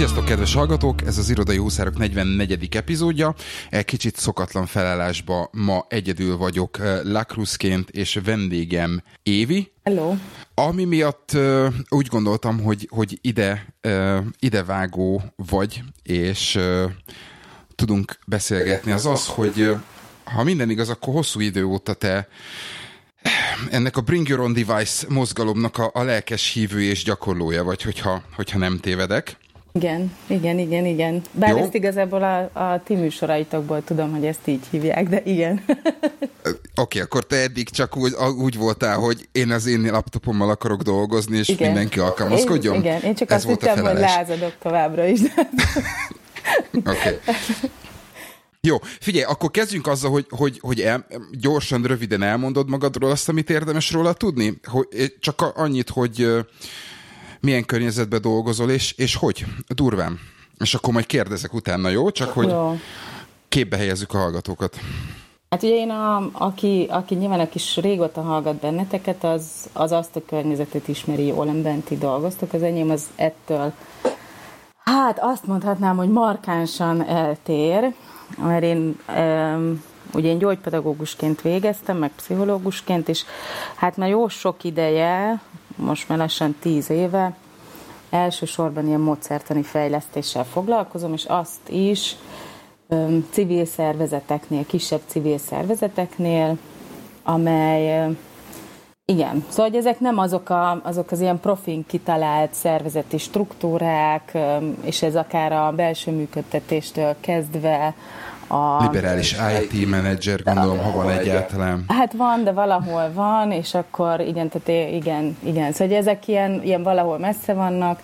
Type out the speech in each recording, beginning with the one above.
Sziasztok, kedves hallgatók! Ez az Irodai Húszárok 44. epizódja. Egy kicsit szokatlan felállásba ma egyedül vagyok eh, Lakruszként, és vendégem Évi. Hello. Ami miatt uh, úgy gondoltam, hogy, hogy ide, uh, ide vágó vagy, és uh, tudunk beszélgetni, az az, hogy ha minden igaz, akkor hosszú idő óta te ennek a Bring Your Own Device mozgalomnak a, a lelkes hívő és gyakorlója vagy, hogyha, hogyha nem tévedek. Igen, igen, igen, igen. Bár Jó. ezt igazából a, a ti műsoraitokból tudom, hogy ezt így hívják, de igen. Oké, okay, akkor te eddig csak úgy, úgy voltál, hogy én az én laptopommal akarok dolgozni, és igen. mindenki alkalmazkodjon? Én, igen, én csak Ez azt hittem, hogy lázadok továbbra is. Oké. okay. Jó, figyelj, akkor kezdjünk azzal, hogy, hogy, hogy el, gyorsan, röviden elmondod magadról azt, amit érdemes róla tudni. Hogy, csak annyit, hogy milyen környezetben dolgozol, és, és hogy? Durván. És akkor majd kérdezek utána, jó? Csak hogy jó. képbe helyezzük a hallgatókat. Hát ugye én, a, aki, aki nyilván aki is régóta hallgat benneteket, az, az azt a környezetet ismeri jól, amiben ti dolgoztok. Az enyém az ettől, hát azt mondhatnám, hogy markánsan eltér, mert én um, ugye én gyógypedagógusként végeztem, meg pszichológusként, és hát már jó sok ideje, most már lassan tíz éve, elsősorban ilyen módszertani fejlesztéssel foglalkozom, és azt is um, civil szervezeteknél, kisebb civil szervezeteknél, amely igen, szóval hogy ezek nem azok, a, azok az ilyen profin kitalált szervezeti struktúrák, és ez akár a belső működtetéstől kezdve a... Liberális IT menedzser, gondolom, ha van egyáltalán. Hát van, de valahol van, és akkor igen, tehát igen, igen. Szóval ezek ilyen, ilyen valahol messze vannak.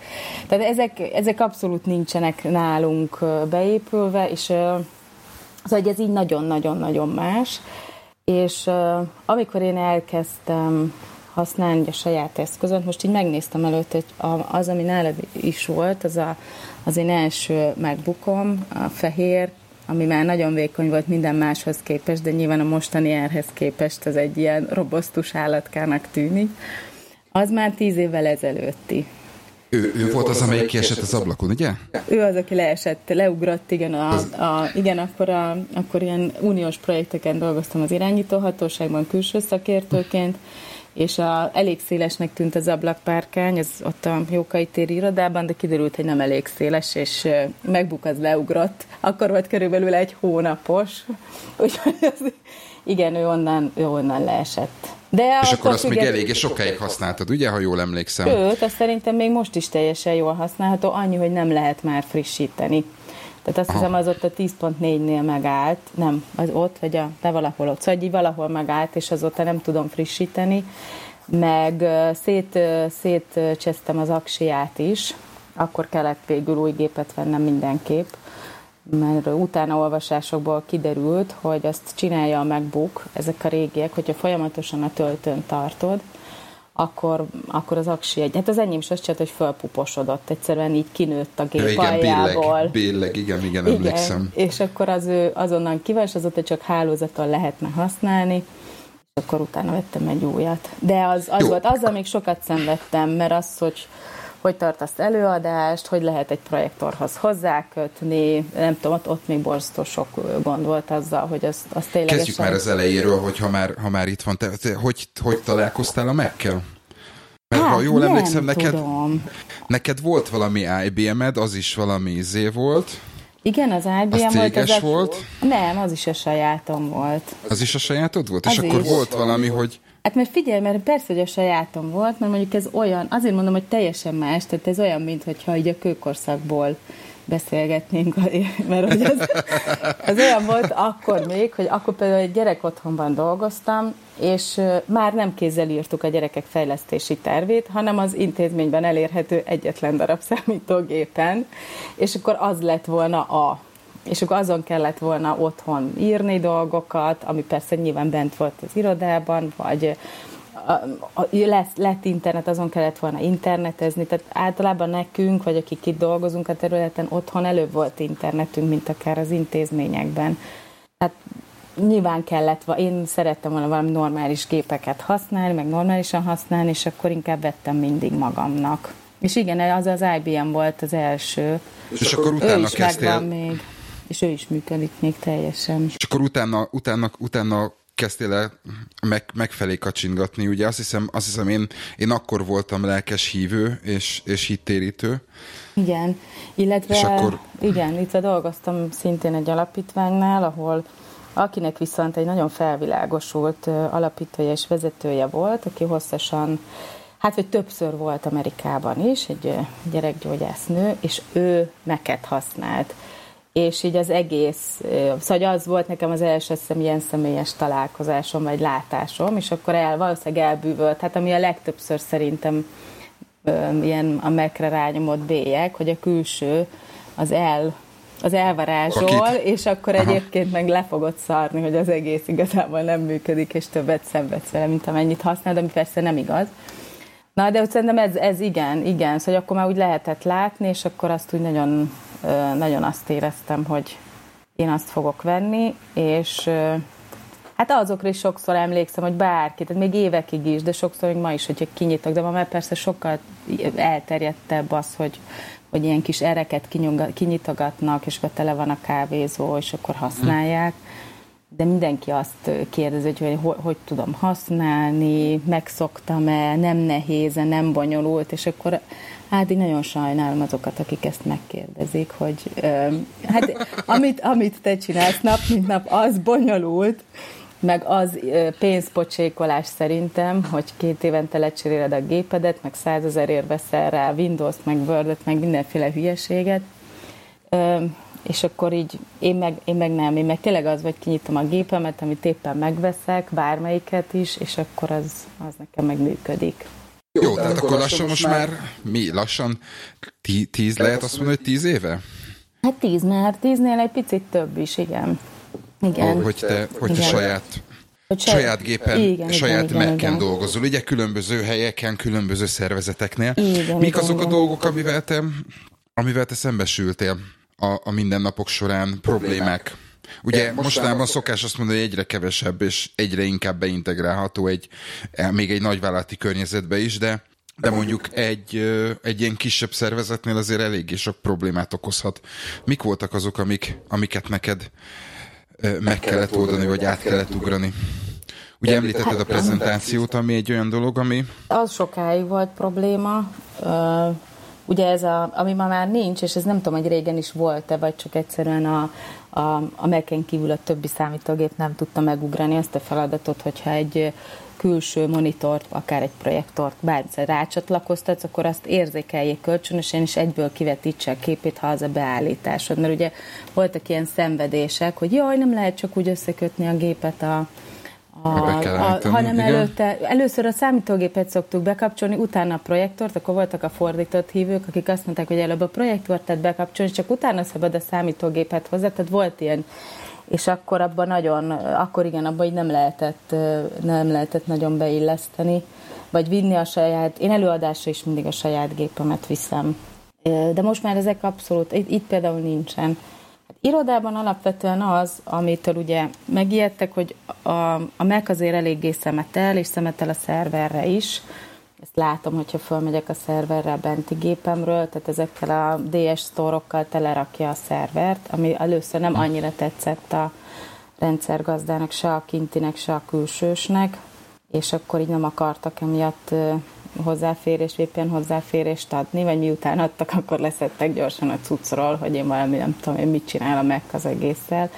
Tehát ezek, ezek abszolút nincsenek nálunk beépülve, és szóval ez így nagyon-nagyon-nagyon más. És amikor én elkezdtem használni a saját eszközöt, most így megnéztem előtt, hogy az, ami nálad is volt, az a, az én első MacBookom, a fehér, ami már nagyon vékony volt minden máshoz képest, de nyilván a mostani erhez képest az egy ilyen robosztus állatkának tűnik. Az már tíz évvel ezelőtti. Ő, ő volt az, amelyik kiesett az ablakon, ugye? Ő az, aki leesett, leugrott, igen, a, a, igen akkor, a, akkor ilyen uniós projekteken dolgoztam az irányítóhatóságban külső szakértőként, és a, elég szélesnek tűnt az ablakpárkány, ez ott a Jókai téri irodában, de kiderült, hogy nem elég széles, és megbuk az leugrott. Akkor volt körülbelül egy hónapos, úgyhogy az, igen, ő onnan, ő onnan leesett. De és akkor azt még eléggé sokáig használtad, ugye, ha jól emlékszem? Őt, azt szerintem még most is teljesen jól használható, annyi, hogy nem lehet már frissíteni. Tehát azt Aha. hiszem, az ott a 10.4-nél megállt, nem, az ott, vagy a, de valahol ott, szóval így valahol megállt, és azóta nem tudom frissíteni, meg szét, szétcsesztem az aksiát is, akkor kellett végül új gépet vennem mindenképp, mert utána olvasásokból kiderült, hogy azt csinálja a MacBook, ezek a régiek, hogyha folyamatosan a töltőn tartod, akkor, akkor az aksi egy, hát az enyém is azt csinált, hogy fölpuposodott, egyszerűen így kinőtt a gép ja, igen, aljából. Billeg, billeg, igen, igen, igen, emlékszem. És akkor az ő azonnal kivel, és azóta csak hálózaton lehetne használni, és akkor utána vettem egy újat. De az, az volt, azzal még sokat szenvedtem, mert az, hogy hogy tartasz előadást, hogy lehet egy projektorhoz hozzákötni, nem tudom, ott, ott még borzasztó sok gond volt azzal, hogy azt, azt ténylegesen... Kezdjük már az elejéről, hogy ha már, ha már itt van, te, te hogy, hogy találkoztál a Mac-kel? Mert hát, ha jól emlékszem, neked, neked volt valami IBM-ed, az is valami izé volt. Igen, az IBM az volt. Az volt? Nem, az is a sajátom volt. Az is a sajátod volt? Az És is. akkor volt valami, hogy Hát mert figyelj, mert persze, hogy a sajátom volt, mert mondjuk ez olyan, azért mondom, hogy teljesen más, tehát ez olyan, mintha így a kőkorszakból beszélgetnénk, mert hogy az, az olyan volt akkor még, hogy akkor például egy gyerek otthonban dolgoztam, és már nem kézzel írtuk a gyerekek fejlesztési tervét, hanem az intézményben elérhető egyetlen darab számítógépen, és akkor az lett volna a és akkor azon kellett volna otthon írni dolgokat, ami persze nyilván bent volt az irodában, vagy lesz, lett internet, azon kellett volna internetezni, tehát általában nekünk, vagy akik itt dolgozunk a területen, otthon előbb volt internetünk, mint akár az intézményekben. Tehát nyilván kellett, én szerettem volna valami normális gépeket használni, meg normálisan használni, és akkor inkább vettem mindig magamnak. És igen, az az IBM volt az első. És, és akkor utána kezdtél... még, és ő is működik még teljesen. És akkor utána, utána, utána kezdtél el meg, megfelé kacsingatni, ugye azt hiszem, azt hiszem én, én akkor voltam lelkes hívő és, és hittérítő. Igen, illetve és akkor... igen, itt dolgoztam szintén egy alapítványnál, ahol akinek viszont egy nagyon felvilágosult alapítója és vezetője volt, aki hosszasan, hát vagy többször volt Amerikában is, egy gyerekgyógyásznő, és ő meket használt és így az egész, szóval az volt nekem az első szem ilyen személyes találkozásom, vagy látásom, és akkor el, valószínűleg elbűvölt, hát ami a legtöbbször szerintem ilyen a mekre rányomott bélyek, hogy a külső az el az elvarázsol, Akit. és akkor Aha. egyébként meg le fogod szarni, hogy az egész igazából nem működik, és többet szenvedsz vele, mint amennyit használod, ami persze nem igaz. Na, de szerintem ez, ez igen, igen, szóval akkor már úgy lehetett látni, és akkor azt úgy nagyon nagyon azt éreztem, hogy én azt fogok venni, és hát azokra is sokszor emlékszem, hogy bárki, tehát még évekig is, de sokszor még ma is, hogyha kinyitok, de ma már persze sokkal elterjedtebb az, hogy, hogy ilyen kis ereket kinyitogatnak, és akkor tele van a kávézó, és akkor használják. De mindenki azt kérdezi, hogy hogy, hogy tudom használni, megszoktam-e, nem nehéz-e, nem bonyolult, és akkor Hát én nagyon sajnálom azokat, akik ezt megkérdezik, hogy ö, hát amit, amit te csinálsz nap, mint nap, az bonyolult, meg az pénzpocsékolás szerintem, hogy két évente lecseréled a gépedet, meg százezerért veszel rá Windows-t, meg Word-et, meg mindenféle hülyeséget. Ö, és akkor így én meg, én meg nem, én meg tényleg az, hogy kinyitom a gépemet, amit éppen megveszek, bármelyiket is, és akkor az, az nekem meg működik. Jó, Jó tehát akkor lassan most már, mi, lassan tí, tíz lehet azt mondani, hogy tíz éve? Hát tíz, mert tíznél egy picit több is, igen. Igen. Oh, hogy te, hogy te saját hogy saját gépen, igen, saját igen, Mac-en igen. dolgozol, ugye különböző helyeken, különböző szervezeteknél. Igen, Mik igen, azok igen. a dolgok, amivel te, amivel te szembesültél a, a mindennapok során, problémák? Ugye mostanában szokás azt mondani, hogy egyre kevesebb és egyre inkább beintegrálható egy, e, még egy nagyvállalati környezetbe is, de de mondjuk egy, egy ilyen kisebb szervezetnél azért eléggé sok problémát okozhat. Mik voltak azok, amik, amiket neked meg kellett oldani, vagy át kellett ugrani? Ugye említetted a prezentációt, ami egy olyan dolog, ami... Az sokáig volt probléma. Ugye ez, a, ami ma már nincs, és ez nem tudom, hogy régen is volt-e, vagy csak egyszerűen a, a, a Mac-en kívül a többi számítógép nem tudta megugrani ezt a feladatot, hogyha egy külső monitort, akár egy projektort bármilyen rácsatlakoztatsz, akkor azt érzékeljék kölcsönösen, és egyből kivetítse a képét, ha az a beállításod. Mert ugye voltak ilyen szenvedések, hogy jaj, nem lehet csak úgy összekötni a gépet a, a, a, hanem igen. előtte, először a számítógépet szoktuk bekapcsolni, utána a projektort, akkor voltak a fordított hívők, akik azt mondták, hogy előbb a projektort bekapcsolni, csak utána szabad a számítógépet hozzá, tehát volt ilyen és akkor abban nagyon, akkor igen, abban így nem lehetett, nem lehetett nagyon beilleszteni, vagy vinni a saját, én előadásra is mindig a saját gépemet viszem. De most már ezek abszolút, itt, itt például nincsen. Irodában alapvetően az, amitől ugye megijedtek, hogy a, a Mac azért eléggé szemetel, és szemetel a szerverre is. Ezt látom, hogyha fölmegyek a szerverre a benti gépemről, tehát ezekkel a DS sztorokkal telerakja a szervert, ami először nem annyira tetszett a rendszergazdának, se a kintinek, se a külsősnek, és akkor így nem akartak emiatt hozzáférés, VPN hozzáférést adni, vagy miután adtak, akkor leszettek gyorsan a cuccról, hogy én valami nem tudom én mit csinálom meg az egésszel.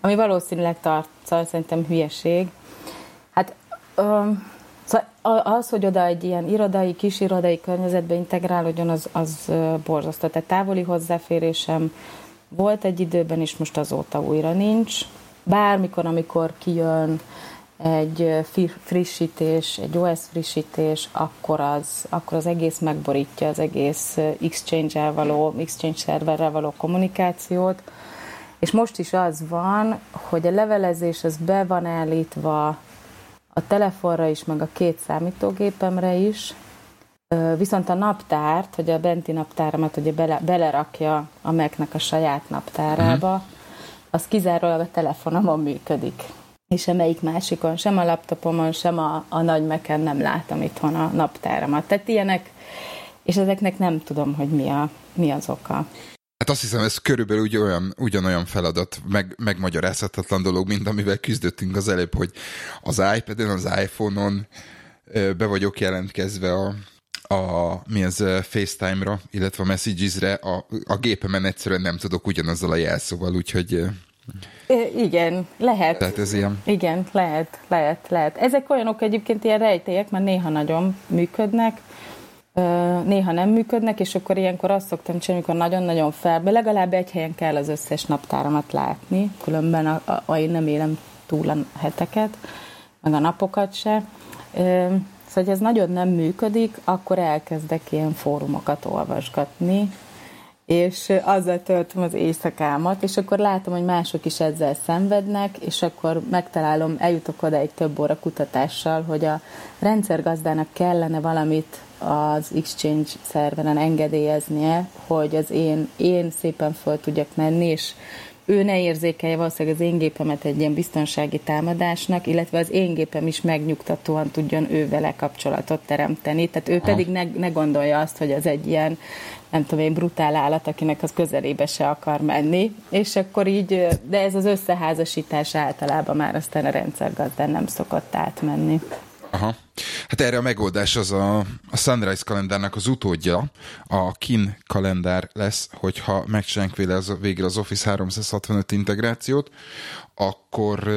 Ami valószínűleg tart, szóval szerintem hülyeség. Hát um, szóval az, hogy oda egy ilyen irodai, kis irodai környezetbe integrálódjon, az, az borzasztó. Tehát távoli hozzáférésem volt egy időben, és most azóta újra nincs. Bármikor, amikor kijön egy frissítés, egy OS frissítés, akkor az, akkor az egész megborítja az egész Exchange-el való, Exchange szerverrel való kommunikációt, és most is az van, hogy a levelezés az be van állítva a telefonra is, meg a két számítógépemre is, viszont a naptárt, hogy a benti naptáramat ugye bele, belerakja a Mac-nek a saját naptárába, uh-huh. az kizárólag a telefonomon működik és semmelyik másikon, sem a laptopomon, sem a, a nagy meken nem látom itthon a naptáramat. Tehát ilyenek, és ezeknek nem tudom, hogy mi, a, mi az oka. Hát azt hiszem, ez körülbelül úgy olyan, ugyanolyan feladat, meg, megmagyarázhatatlan dolog, mint amivel küzdöttünk az előbb, hogy az iPad-en, az iPhone-on be vagyok jelentkezve a, a mi az FaceTime-ra, illetve a Messages-re, a, a gépemen egyszerűen nem tudok ugyanazzal a jelszóval, úgyhogy igen, lehet. Tehát ez ilyen. Igen, lehet, lehet, lehet. Ezek olyanok egyébként ilyen rejtélyek, mert néha nagyon működnek, néha nem működnek, és akkor ilyenkor azt szoktam csinálni, amikor nagyon-nagyon felbe, legalább egy helyen kell az összes naptáramat látni, különben a, a, a, én nem élem túl a heteket, meg a napokat se. Szóval, hogy ez nagyon nem működik, akkor elkezdek ilyen fórumokat olvasgatni, és azzal töltöm az éjszakámat, és akkor látom, hogy mások is ezzel szenvednek, és akkor megtalálom, eljutok oda egy több óra kutatással, hogy a rendszergazdának kellene valamit az Exchange szerveren engedélyeznie, hogy az én, én szépen föl tudjak menni, és ő ne érzékelje valószínűleg az én gépemet egy ilyen biztonsági támadásnak, illetve az én gépem is megnyugtatóan tudjon ő vele kapcsolatot teremteni. Tehát ő pedig ne, ne gondolja azt, hogy az egy ilyen nem tudom én, brutál állat, akinek az közelébe se akar menni, és akkor így, de ez az összeházasítás általában már aztán a rendszergazdán nem szokott átmenni. Aha. Hát erre a megoldás az a, a Sunrise kalendárnak az utódja, a KIN kalendár lesz, hogyha megcsinálunk végre az, végre az Office 365 integrációt, akkor,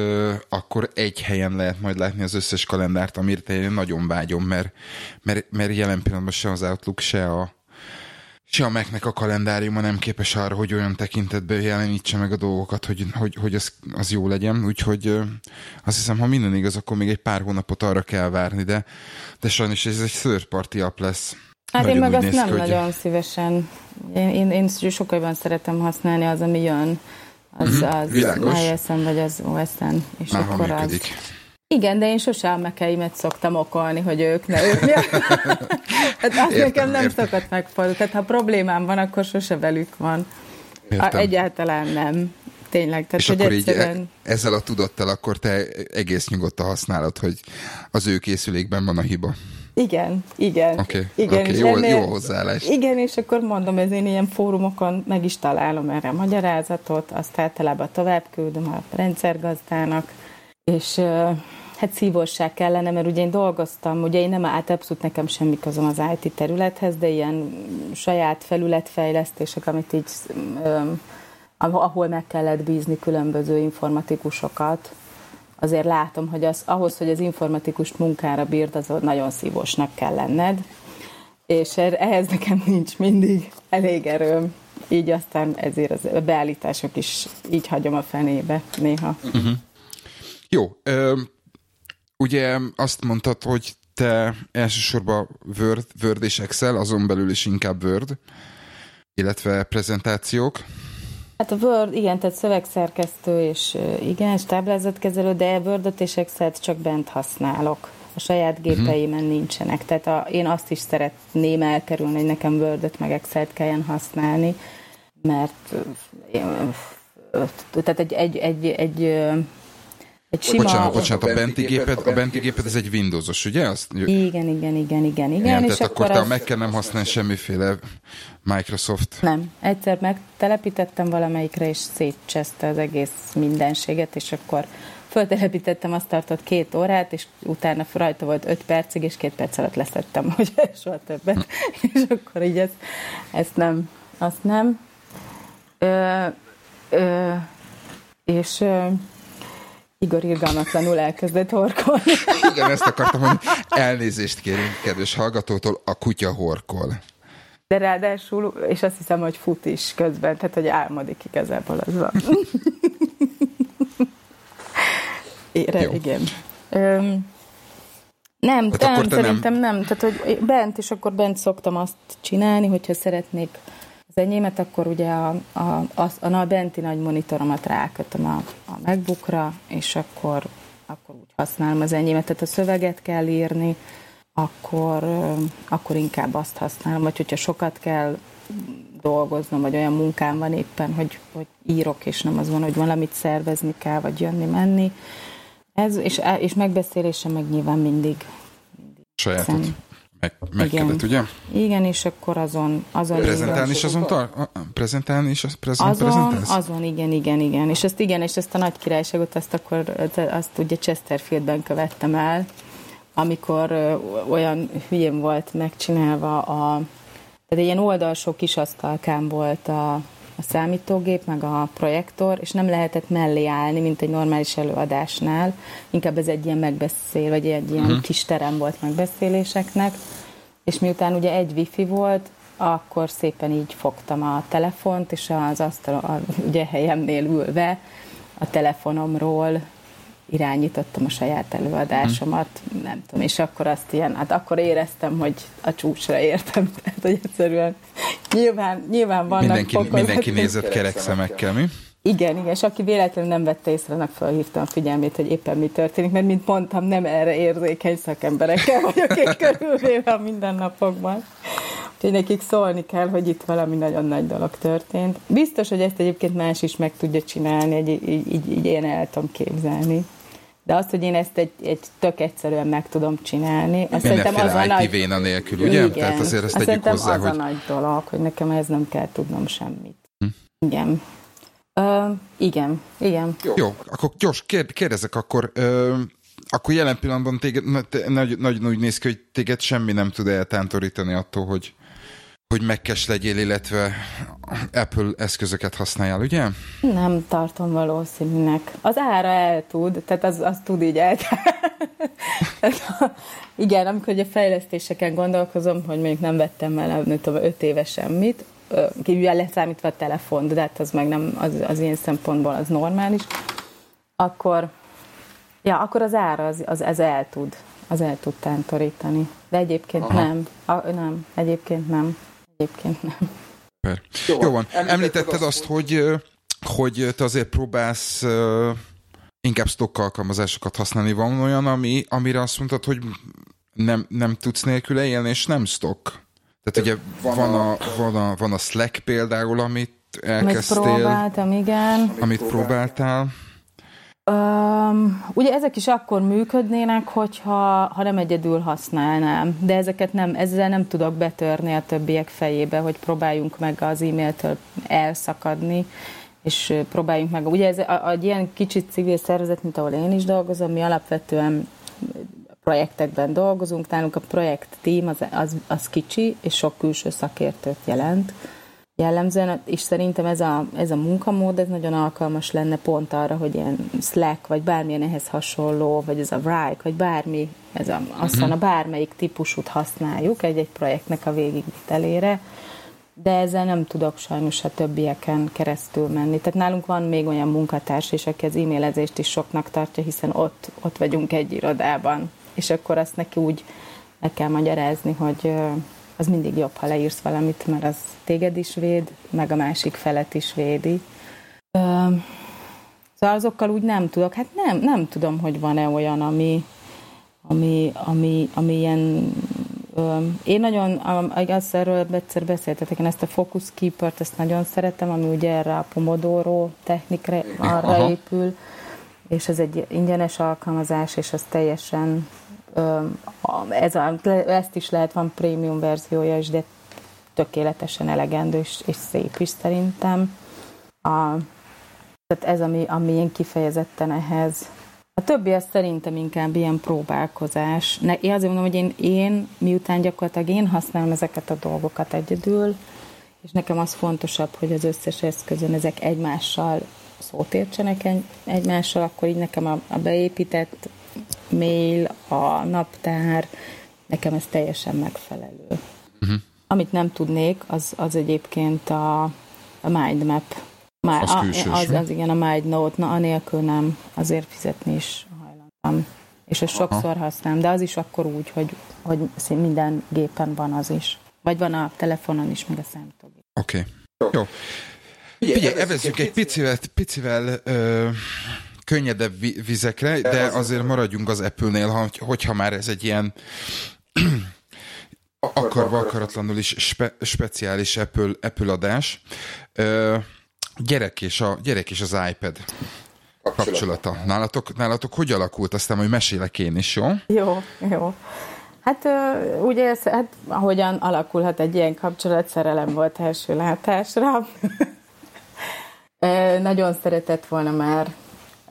akkor egy helyen lehet majd látni az összes kalendárt, amire én nagyon vágyom, mert, mert, mert jelen pillanatban se az Outlook, se a, se a Mac-nek a kalendáriuma nem képes arra, hogy olyan tekintetben jelenítse meg a dolgokat, hogy, hogy, hogy az, az jó legyen. Úgyhogy azt hiszem, ha minden igaz, akkor még egy pár hónapot arra kell várni, de, de sajnos ez egy third party app lesz. Hát nagyon én meg azt nem ki, nagyon hogy... szívesen. Én, én, én sokkal jobban szeretem használni az, ami jön. Az, mhm, az iOS-en vagy az OS-en. És Már akkor működik. Igen, de én sose a mekeimet szoktam okolni, hogy ők ne ők. hát az értem, nekem nem értem. szokott megfordulni. Tehát ha problémám van, akkor sose velük van. A, egyáltalán nem. Tényleg. Tehát, És hogy akkor egyszerűen... így e- ezzel a tudattal akkor te egész nyugodtan használod, hogy az ő készülékben van a hiba. Igen, igen. Okay, igen okay, jó, ennél, jó hozzáállás. Igen, és akkor mondom, ez én ilyen fórumokon meg is találom erre a magyarázatot, azt általában tovább küldöm a rendszergazdának, és hát szívosság kellene, mert ugye én dolgoztam, ugye én nem állt abszolút nekem semmi közöm az IT területhez, de ilyen saját felületfejlesztések, amit így, ahol meg kellett bízni különböző informatikusokat, azért látom, hogy az, ahhoz, hogy az informatikus munkára bírd, az nagyon szívosnak kell lenned, és er, ehhez nekem nincs mindig elég erőm. Így aztán ezért az beállítások is így hagyom a fenébe néha. Uh-huh. Jó, ugye azt mondtad, hogy te elsősorban Word, Word és Excel, azon belül is inkább Word, illetve prezentációk. Hát a Word, igen, tehát szövegszerkesztő és igen, és táblázatkezelő, de Word-ot és Excel-t csak bent használok. A saját mhm. gépeimen uh-huh. nincsenek. Tehát a, én azt is szeretném elkerülni, hogy nekem Word-ot meg Excel-t kelljen használni, mert tehát egy, egy, egy, egy egy sima... Bocsánat, bocsánat, a benti géped, a benti géped ez egy Windowsos, ugye? Azt... Igen, igen, igen, igen, igen. Igen, és tehát akkor te az... meg kell nem használni semmiféle Microsoft. Nem, egyszer megtelepítettem valamelyikre, és szétcseszte az egész mindenséget, és akkor föltelepítettem, azt tartott két órát, és utána rajta volt öt percig, és két perc alatt leszettem, hogy soha többet. Hm. és akkor így ezt, ezt nem, azt nem. Ö, ö, és ö, Igor irgalmatlanul elkezdett horkolni. Igen, ezt akartam, hogy elnézést kérünk, kedves hallgatótól, a kutya horkol. De ráadásul, és azt hiszem, hogy fut is közben, tehát, hogy álmodik igazából az van. Ére, Jó. igen. Öm, nem, hát nem, szerintem nem. nem. Tehát, hogy bent, és akkor bent szoktam azt csinálni, hogyha szeretnék az enyémet, akkor ugye a, a, a, a benti nagy monitoromat rákötöm a, a MacBookra, és akkor, akkor úgy használom az enyémet. Tehát a szöveget kell írni, akkor, akkor inkább azt használom, vagy hogyha sokat kell dolgoznom, vagy olyan munkám van éppen, hogy, hogy írok, és nem az van, hogy valamit szervezni kell, vagy jönni-menni. Ez, és, és megbeszélése meg nyilván mindig. mindig Sajátot meg, megkedett, ugye? Igen, és akkor azon... azon prezentálni is azon tar- prezentálni is prezent, azon, prezentálsz? azon, igen, igen, igen. És ezt igen, és ezt a nagy királyságot azt akkor, azt ugye Chesterfieldben követtem el, amikor ö, olyan hülyén volt megcsinálva a... Tehát egy ilyen oldalsó kis asztalkám volt a, a számítógép, meg a projektor, és nem lehetett mellé állni, mint egy normális előadásnál. Inkább ez egy ilyen megbeszél, vagy egy ilyen uh-huh. kis terem volt megbeszéléseknek. És miután ugye egy wifi volt, akkor szépen így fogtam a telefont, és az asztal, ugye helyemnél ülve a telefonomról irányítottam a saját előadásomat, hmm. nem tudom, és akkor azt ilyen, hát akkor éreztem, hogy a csúcsra értem, tehát hogy egyszerűen nyilván, nyilván vannak Mindenki, mindenki nézett kerek szemekkel, mi? Igen, igen, és aki véletlenül nem vette észre, annak felhívtam a figyelmét, hogy éppen mi történik, mert mint mondtam, nem erre érzékeny szakemberekkel vagyok én körülvéve a mindennapokban. Úgyhogy nekik szólni kell, hogy itt valami nagyon nagy dolog történt. Biztos, hogy ezt egyébként más is meg tudja csinálni, így, így, így, így én el tudom képzelni. De azt, hogy én ezt egy, egy tök egyszerűen meg tudom csinálni, azt szerintem az a nagy... véna nélkül, ugye? Igen, Tehát azért ezt azt tegyük hozzá, az hogy... a nagy dolog, hogy nekem ez nem kell tudnom semmit. Hm. Igen. Uh, igen, igen. Jó, Jó akkor gyors, kérdezek akkor, uh, akkor jelen pillanatban téged, nagyon, nagyon úgy néz ki, hogy téged semmi nem tud eltántorítani attól, hogy, hogy megkes legyél, illetve Apple eszközöket használjál, ugye? Nem tartom valószínűnek. Az ára el tud, tehát az, az tud így el. Igen, amikor a fejlesztéseken gondolkozom, hogy mondjuk nem vettem el, nem tudom, öt éve semmit, kívül leszámítva a telefont, de hát az meg nem, az, az ilyen szempontból az normális, akkor, ja, akkor az ára az, az, ez el tud, az el tud tántorítani. De egyébként Aha. nem. A, nem, egyébként nem. Egyébként nem. Per. Jó, Jó van. Említetted azt, hogy, hogy te azért próbálsz inkább stock alkalmazásokat használni. Van olyan, ami, amire azt mondtad, hogy nem, nem tudsz nélküle élni, és nem stock? Tehát ugye van a, van a, van a Slack például, amit elkezdtél. Amit próbáltam, igen. Amit próbáltál. Um, ugye ezek is akkor működnének, hogyha ha nem egyedül használnám, de ezeket nem, ezzel nem tudok betörni a többiek fejébe, hogy próbáljunk meg az e-mailtől elszakadni, és próbáljunk meg. Ugye ez egy ilyen kicsit civil szervezet, mint ahol én is dolgozom, mi alapvetően projektekben dolgozunk, nálunk a projekt team az, az, az kicsi, és sok külső szakértőt jelent jellemzően, és szerintem ez a, ez a munkamód, ez nagyon alkalmas lenne pont arra, hogy ilyen Slack, vagy bármilyen ehhez hasonló, vagy ez a Vrike, vagy bármi, ez a, azt uh-huh. a bármelyik típusút használjuk egy-egy projektnek a végigvitelére, de ezzel nem tudok sajnos a többieken keresztül menni. Tehát nálunk van még olyan munkatárs, és aki az e-mailezést is soknak tartja, hiszen ott, ott vagyunk egy irodában, és akkor azt neki úgy meg kell magyarázni, hogy az mindig jobb, ha leírsz valamit, mert az téged is véd, meg a másik felet is védi. Szóval azokkal úgy nem tudok, hát nem, nem tudom, hogy van-e olyan, ami, ami, ami, ami ilyen én nagyon, azt erről egyszer beszéltetek, én ezt a Focus Keeper-t, ezt nagyon szeretem, ami ugye erre a Pomodoro technikre arra Aha. épül, és ez egy ingyenes alkalmazás, és az teljesen ez a, ezt is lehet, van prémium verziója is, de tökéletesen elegendő és, és szép is szerintem. A, tehát ez, ami, ami ilyen kifejezetten ehhez. A többi az szerintem inkább ilyen próbálkozás. Ne, én azért mondom, hogy én, én, miután gyakorlatilag én használom ezeket a dolgokat egyedül, és nekem az fontosabb, hogy az összes eszközön ezek egymással szót értsenek egymással, akkor így nekem a, a beépített mail, a naptár, nekem ez teljesen megfelelő. Uh-huh. Amit nem tudnék, az, az egyébként a, a mindmap. Má, az, külsős, az, az, igen, a mindnote, na anélkül nem, azért fizetni is hajlandom. És ezt Aha. sokszor használom, de az is akkor úgy, hogy, hogy minden gépen van az is. Vagy van a telefonon is, meg a számítógép. Oké. Okay. Jó. Figyelj, evezzük egy picivel, picivel ö, könnyedebb vizekre, de azért maradjunk az Apple-nél, hogyha már ez egy ilyen akarva akaratlanul is spe, speciális Apple, Apple adás. Ö, gyerek, és a, gyerek és az iPad kapcsolata. Nálatok, nálatok hogy alakult? Aztán majd mesélek én is, jó? Jó, jó. Hát ugye, ez, hát ahogyan alakulhat egy ilyen kapcsolat, szerelem volt első látásra. Nagyon szeretett volna már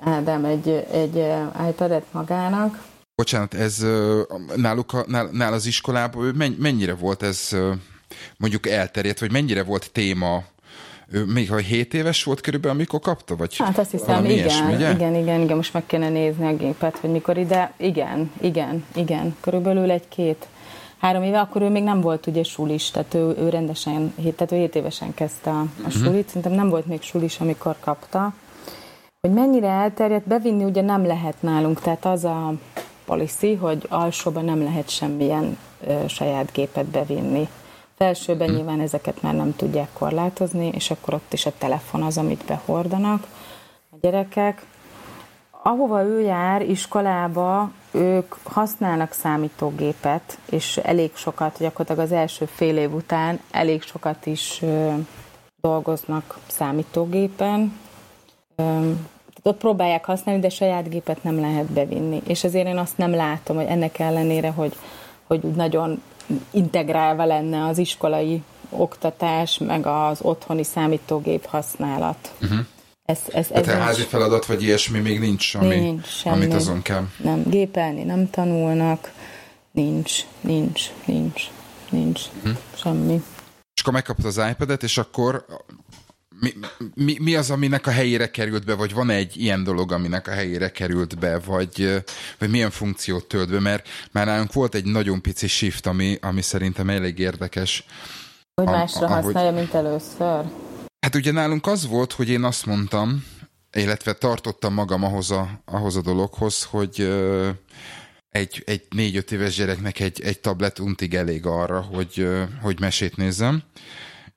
Ádám egy, egy iPad-et magának. Bocsánat, ez náluk, nál, nál az iskolában mennyire volt ez mondjuk elterjedt, vagy mennyire volt téma még ha 7 éves volt körülbelül, amikor kapta? Vagy hát azt hiszem, igen, ilyesmi, ugye? igen, igen, igen, most meg kéne nézni a gépet, hogy mikor ide, igen, igen, igen, körülbelül egy-két három éve, akkor ő még nem volt ugye sulis, tehát ő, ő rendesen, tehát ő 7 évesen kezdte a, a uh-huh. sulit, szerintem nem volt még sulis, amikor kapta. Hogy mennyire elterjedt, bevinni ugye nem lehet nálunk, tehát az a policy, hogy alsóban nem lehet semmilyen ö, saját gépet bevinni. Felsőben hmm. nyilván ezeket már nem tudják korlátozni, és akkor ott is a telefon az, amit behordanak a gyerekek. Ahova ő jár, iskolába, ők használnak számítógépet, és elég sokat, gyakorlatilag az első fél év után elég sokat is ö, dolgoznak számítógépen. Ott próbálják használni, de saját gépet nem lehet bevinni. És ezért én azt nem látom, hogy ennek ellenére, hogy, hogy nagyon integrálva lenne az iskolai oktatás, meg az otthoni számítógép használat. Uh-huh. Ez, ez, ez Tehát házi feladat, vagy ilyesmi még nincs, ami, nincs semmi. amit azon kell. Nem, gépelni nem tanulnak, nincs, nincs, nincs, nincs, uh-huh. semmi. És akkor megkapta az iPad-et, és akkor mi, mi, mi az, aminek a helyére került be, vagy van egy ilyen dolog, aminek a helyére került be, vagy, vagy milyen funkciót tölt be, mert már nálunk volt egy nagyon pici shift, ami, ami szerintem elég érdekes. Hogy másra ahogy, használja, mint először? Hát ugye nálunk az volt, hogy én azt mondtam, illetve tartottam magam ahhoz a, ahhoz a dologhoz, hogy egy, egy négy-öt éves gyereknek egy, egy tablet untig elég arra, hogy, hogy mesét nézzem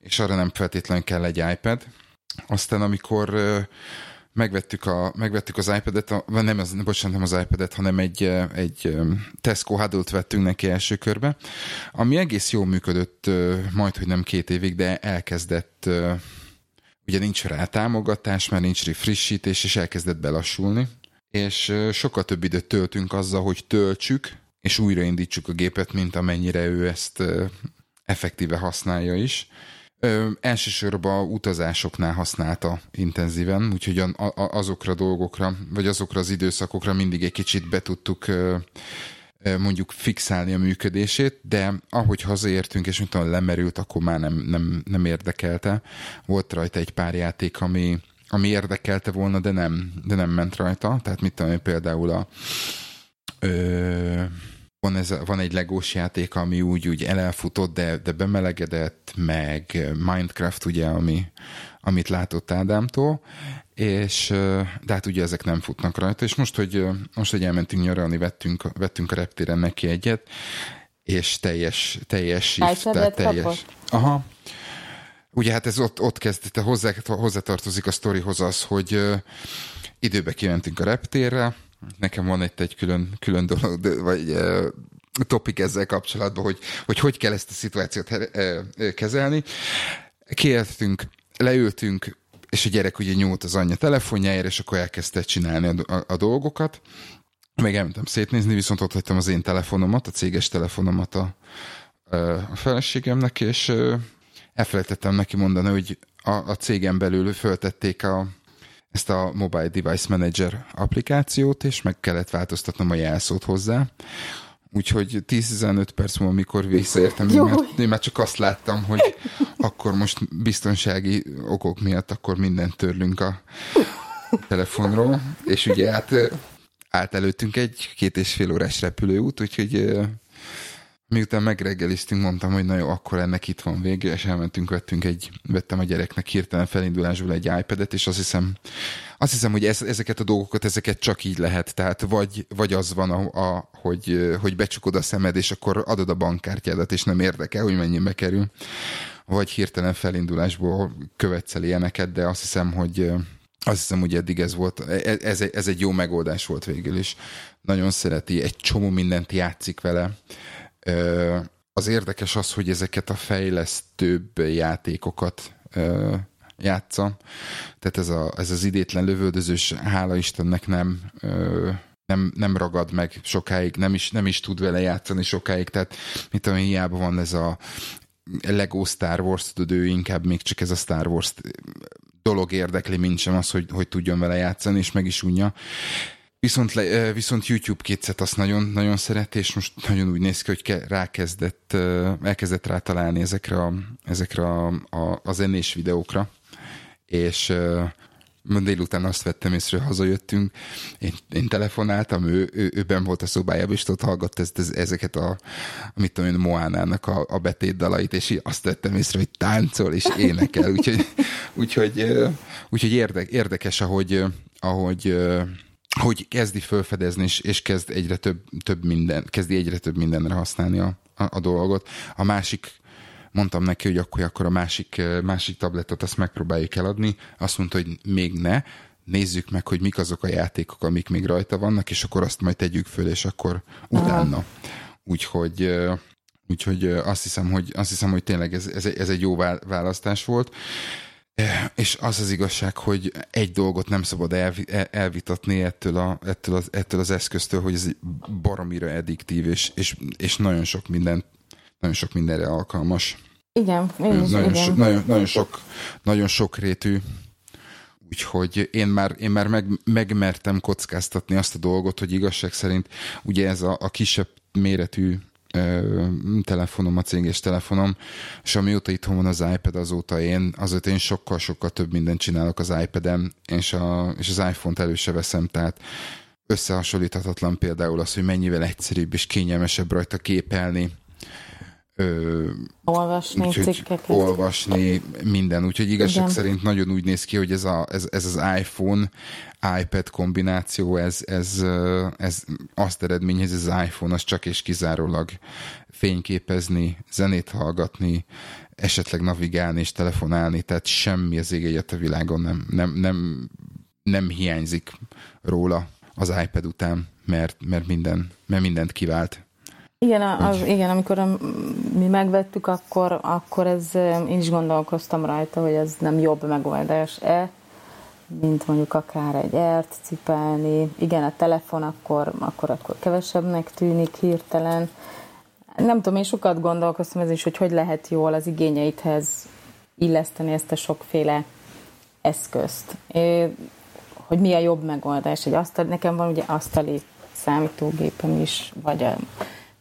és arra nem feltétlenül kell egy iPad. Aztán amikor megvettük, a, megvettük az iPad-et, nem, az, bocsánat, nem az iPad-et, hanem egy, egy Tesco huddle vettünk neki első körbe, ami egész jól működött, majd, hogy nem két évig, de elkezdett, ugye nincs rá támogatás, mert nincs frissítés, és elkezdett belassulni, és sokkal több időt töltünk azzal, hogy töltsük, és újraindítsuk a gépet, mint amennyire ő ezt effektíve használja is. Ö, elsősorban utazásoknál használta intenzíven, úgyhogy a, a, azokra a dolgokra, vagy azokra az időszakokra mindig egy kicsit be tudtuk ö, mondjuk fixálni a működését, de ahogy hazaértünk, és mint lemerült, akkor már nem, nem, nem érdekelte. Volt rajta egy pár játék, ami, ami érdekelte volna, de nem, de nem ment rajta. Tehát mit tudom, például a ö, van, ez, van egy legós játék, ami úgy, úgy elfutott, de, de bemelegedett, meg Minecraft, ugye, ami, amit látott Ádámtól, és de hát ugye ezek nem futnak rajta, és most, hogy, most, hogy elmentünk nyaralni, vettünk, vettünk a reptéren neki egyet, és teljes, teljes shift, tehát teljes. Kapott? Aha. Ugye hát ez ott, ott kezdte, hozzá, hozzátartozik a sztorihoz az, hogy időbe kimentünk a reptérre, Nekem van itt egy külön, külön dolog, vagy topik ezzel kapcsolatban, hogy, hogy hogy kell ezt a szituációt kezelni. Kértünk, leültünk, és a gyerek ugye nyúlt az anyja telefonjáért, és akkor elkezdte csinálni a, a, a dolgokat. Meg elmentem szétnézni, viszont ott hagytam az én telefonomat, a céges telefonomat a, a feleségemnek, és elfelejtettem neki mondani, hogy a, a cégen belül föltették a, ezt a Mobile Device Manager applikációt, és meg kellett változtatnom a jelszót hozzá. Úgyhogy 10-15 perc múlva, amikor visszaértem, én már, én már csak azt láttam, hogy akkor most biztonsági okok miatt akkor mindent törlünk a telefonról, és ugye hát állt előttünk egy két és fél órás repülőút, úgyhogy Miután megreggeliztünk, mondtam, hogy na jó, akkor ennek itt van vége, és elmentünk, vettünk egy, vettem a gyereknek hirtelen felindulásból egy iPad-et, és azt hiszem, azt hiszem, hogy ez, ezeket a dolgokat, ezeket csak így lehet, tehát vagy, vagy az van, a, a, hogy, hogy becsukod a szemed, és akkor adod a bankkártyádat, és nem érdekel, hogy mennyibe kerül, vagy hirtelen felindulásból követsz el ilyeneket, de azt hiszem, hogy azt hiszem, hogy eddig ez volt, e, ez, ez egy jó megoldás volt végül is. Nagyon szereti, egy csomó mindent játszik vele az érdekes az, hogy ezeket a fejlesztőbb játékokat játsza. Tehát ez, a, ez az idétlen lövöldözős, hála Istennek nem nem, nem ragad meg sokáig, nem is, nem is tud vele játszani sokáig, tehát mit tudom, hiába van ez a Lego Star Wars, tudod, ő inkább még csak ez a Star Wars dolog érdekli, mint sem az, hogy, hogy tudjon vele játszani, és meg is unja. Viszont, le, viszont YouTube kétszet azt nagyon, nagyon szereti, és most nagyon úgy néz ki, hogy ke, rákezdett, elkezdett rátalálni ezekre, a, ezekre a, a, a zenés videókra, és délután azt vettem észre, hogy hazajöttünk, én, én telefonáltam, ő, ő, ő ben volt a szobájában, és ott hallgatta ez, ez, ezeket a, mit tudom én, Moánának a, a betétdalait, és azt vettem észre, hogy táncol és énekel, úgyhogy, úgyhogy, úgyhogy érdek, érdekes, ahogy, ahogy hogy kezdi felfedezni, és, és kezd egyre több, több minden, kezdi egyre több mindenre használni a, a, a dolgot. A másik mondtam neki, hogy akkor, akkor a másik, másik tabletet azt megpróbáljuk eladni. Azt mondta, hogy még ne, nézzük meg, hogy mik azok a játékok, amik még rajta vannak, és akkor azt majd tegyük föl, és akkor utána. Úgyhogy, úgyhogy azt hiszem, hogy, azt hiszem, hogy tényleg ez, ez, ez egy jó választás volt. És az az igazság, hogy egy dolgot nem szabad elvitatni ettől, a, ettől, az, ettől az eszköztől, hogy ez baromira addiktív, és, és, és nagyon sok minden, nagyon sok mindenre alkalmas. Igen, én is, nagyon, igen. So, nagyon, nagyon, sok, nagyon sok rétű Úgyhogy én már, én már meg, megmertem kockáztatni azt a dolgot, hogy igazság szerint ugye ez a, a kisebb méretű telefonom, a céges telefonom, és amióta itthon van az iPad, azóta én, azóta én sokkal-sokkal több mindent csinálok az iPad-en, és, a, és az iPhone-t elő veszem, tehát összehasonlíthatatlan például az, hogy mennyivel egyszerűbb és kényelmesebb rajta képelni, Ö, olvasni úgyhogy cikkeket. Olvasni minden, úgyhogy igazság Igen. szerint nagyon úgy néz ki, hogy ez, a, ez, ez az iPhone iPad kombináció, ez, ez, ez azt eredményez, ez az iPhone az csak és kizárólag fényképezni, zenét hallgatni, esetleg navigálni és telefonálni, tehát semmi az ég egyet a világon nem, nem, nem, nem hiányzik róla az iPad után, mert, mert, minden, mert mindent kivált. Igen, az, igen, amikor a, mi megvettük, akkor, akkor ez, én is gondolkoztam rajta, hogy ez nem jobb megoldás-e, mint mondjuk akár egy ert cipelni. Igen, a telefon akkor, akkor, akkor kevesebbnek tűnik hirtelen. Nem tudom, én sokat gondolkoztam ez is, hogy hogy lehet jól az igényeidhez illeszteni ezt a sokféle eszközt. É, hogy mi a jobb megoldás. Egy asztal, nekem van ugye asztali számítógépem is, vagy a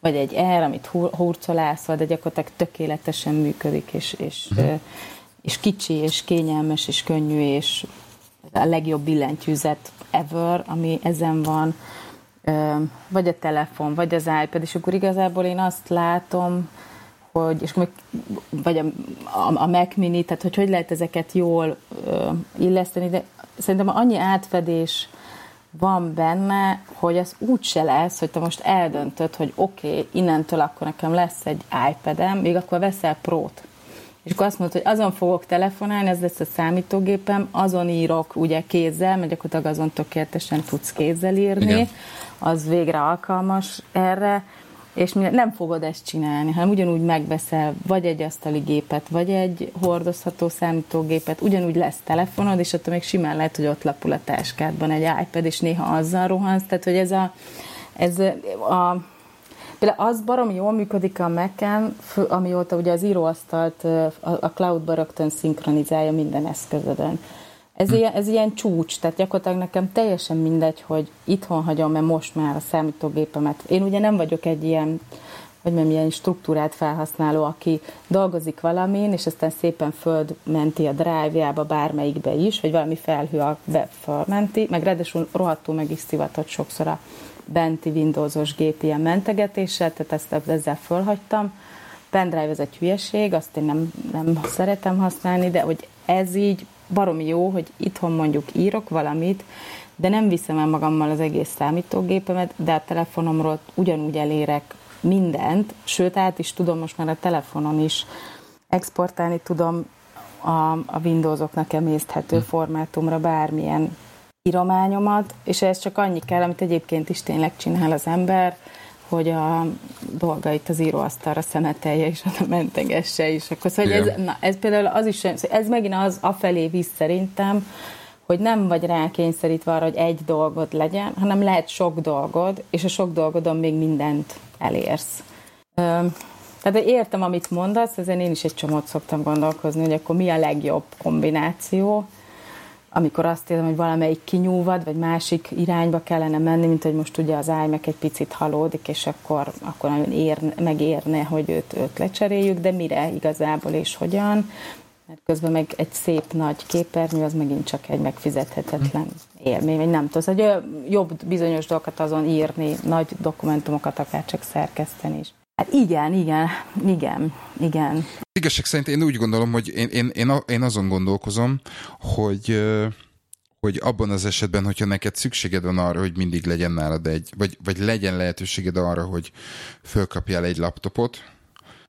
vagy egy R, amit hurcolászol, de gyakorlatilag tökéletesen működik, és, és, uh-huh. és kicsi, és kényelmes, és könnyű, és a legjobb billentyűzet ever, ami ezen van, vagy a telefon, vagy az iPad, és akkor igazából én azt látom, hogy, és vagy a, a, a Mac Mini, tehát hogy hogy lehet ezeket jól illeszteni, de szerintem annyi átfedés van benne, hogy ez úgy se lesz, hogy te most eldöntöd, hogy oké, okay, innentől akkor nekem lesz egy iPad-em, még akkor veszel prót. És akkor azt mondod, hogy azon fogok telefonálni, ez lesz a számítógépem, azon írok ugye kézzel, mert gyakorlatilag azon tökéletesen tudsz kézzel írni, Igen. az végre alkalmas erre, és nem fogod ezt csinálni, hanem ugyanúgy megveszel vagy egy asztali gépet, vagy egy hordozható számítógépet, ugyanúgy lesz telefonod, és attól még simán lehet, hogy ott lapul a táskádban egy iPad, és néha azzal rohansz, tehát hogy ez a, ez a Például az barom jól működik a Mac-en, amióta ugye az íróasztalt a cloud rögtön szinkronizálja minden eszközödön. Ez, hm. ilyen, ez ilyen csúcs, tehát gyakorlatilag nekem teljesen mindegy, hogy itthon hagyom, mert most már a számítógépemet. Én ugye nem vagyok egy ilyen, hogy mondjam, ilyen struktúrát felhasználó, aki dolgozik valamin, és aztán szépen földmenti a drive-jába bármelyikbe is, vagy valami felhő a fölmenti, meg ráadásul rohadtul meg is szivatott sokszor a benti Windowsos gép ilyen mentegetéssel, tehát ezt ezzel fölhagytam. Pendrive ez egy hülyeség, azt én nem, nem szeretem használni, de hogy ez így baromi jó, hogy itthon mondjuk írok valamit, de nem viszem el magammal az egész számítógépemet, de a telefonomról ugyanúgy elérek mindent, sőt át is tudom most már a telefonon is exportálni tudom a, a Windowsoknak emészthető hm. formátumra bármilyen írományomat, és ez csak annyi kell, amit egyébként is tényleg csinál az ember, hogy a dolgait az íróasztalra szemetelje, és oda mentegesse is. Akkor szóval ez, na, ez például az is, ez megint az afelé visz szerintem, hogy nem vagy rákényszerítve arra, hogy egy dolgod legyen, hanem lehet sok dolgod, és a sok dolgodon még mindent elérsz. Tehát értem, amit mondasz, ezért én is egy csomót szoktam gondolkozni, hogy akkor mi a legjobb kombináció, amikor azt érzem, hogy valamelyik kinyúvad, vagy másik irányba kellene menni, mint hogy most ugye az iMac egy picit halódik, és akkor, akkor nagyon ér, megérne, hogy őt, őt lecseréljük, de mire igazából és hogyan, mert közben meg egy szép nagy képernyő, az megint csak egy megfizethetetlen élmény, vagy nem tudom, hogy jobb bizonyos dolgokat azon írni, nagy dokumentumokat akár csak szerkeszteni is. Hát igen, igen, igen, igen. Igazság szerint én úgy gondolom, hogy én, én, én, én azon gondolkozom, hogy hogy abban az esetben, hogyha neked szükséged van arra, hogy mindig legyen nálad egy, vagy, vagy legyen lehetőséged arra, hogy fölkapjál egy laptopot,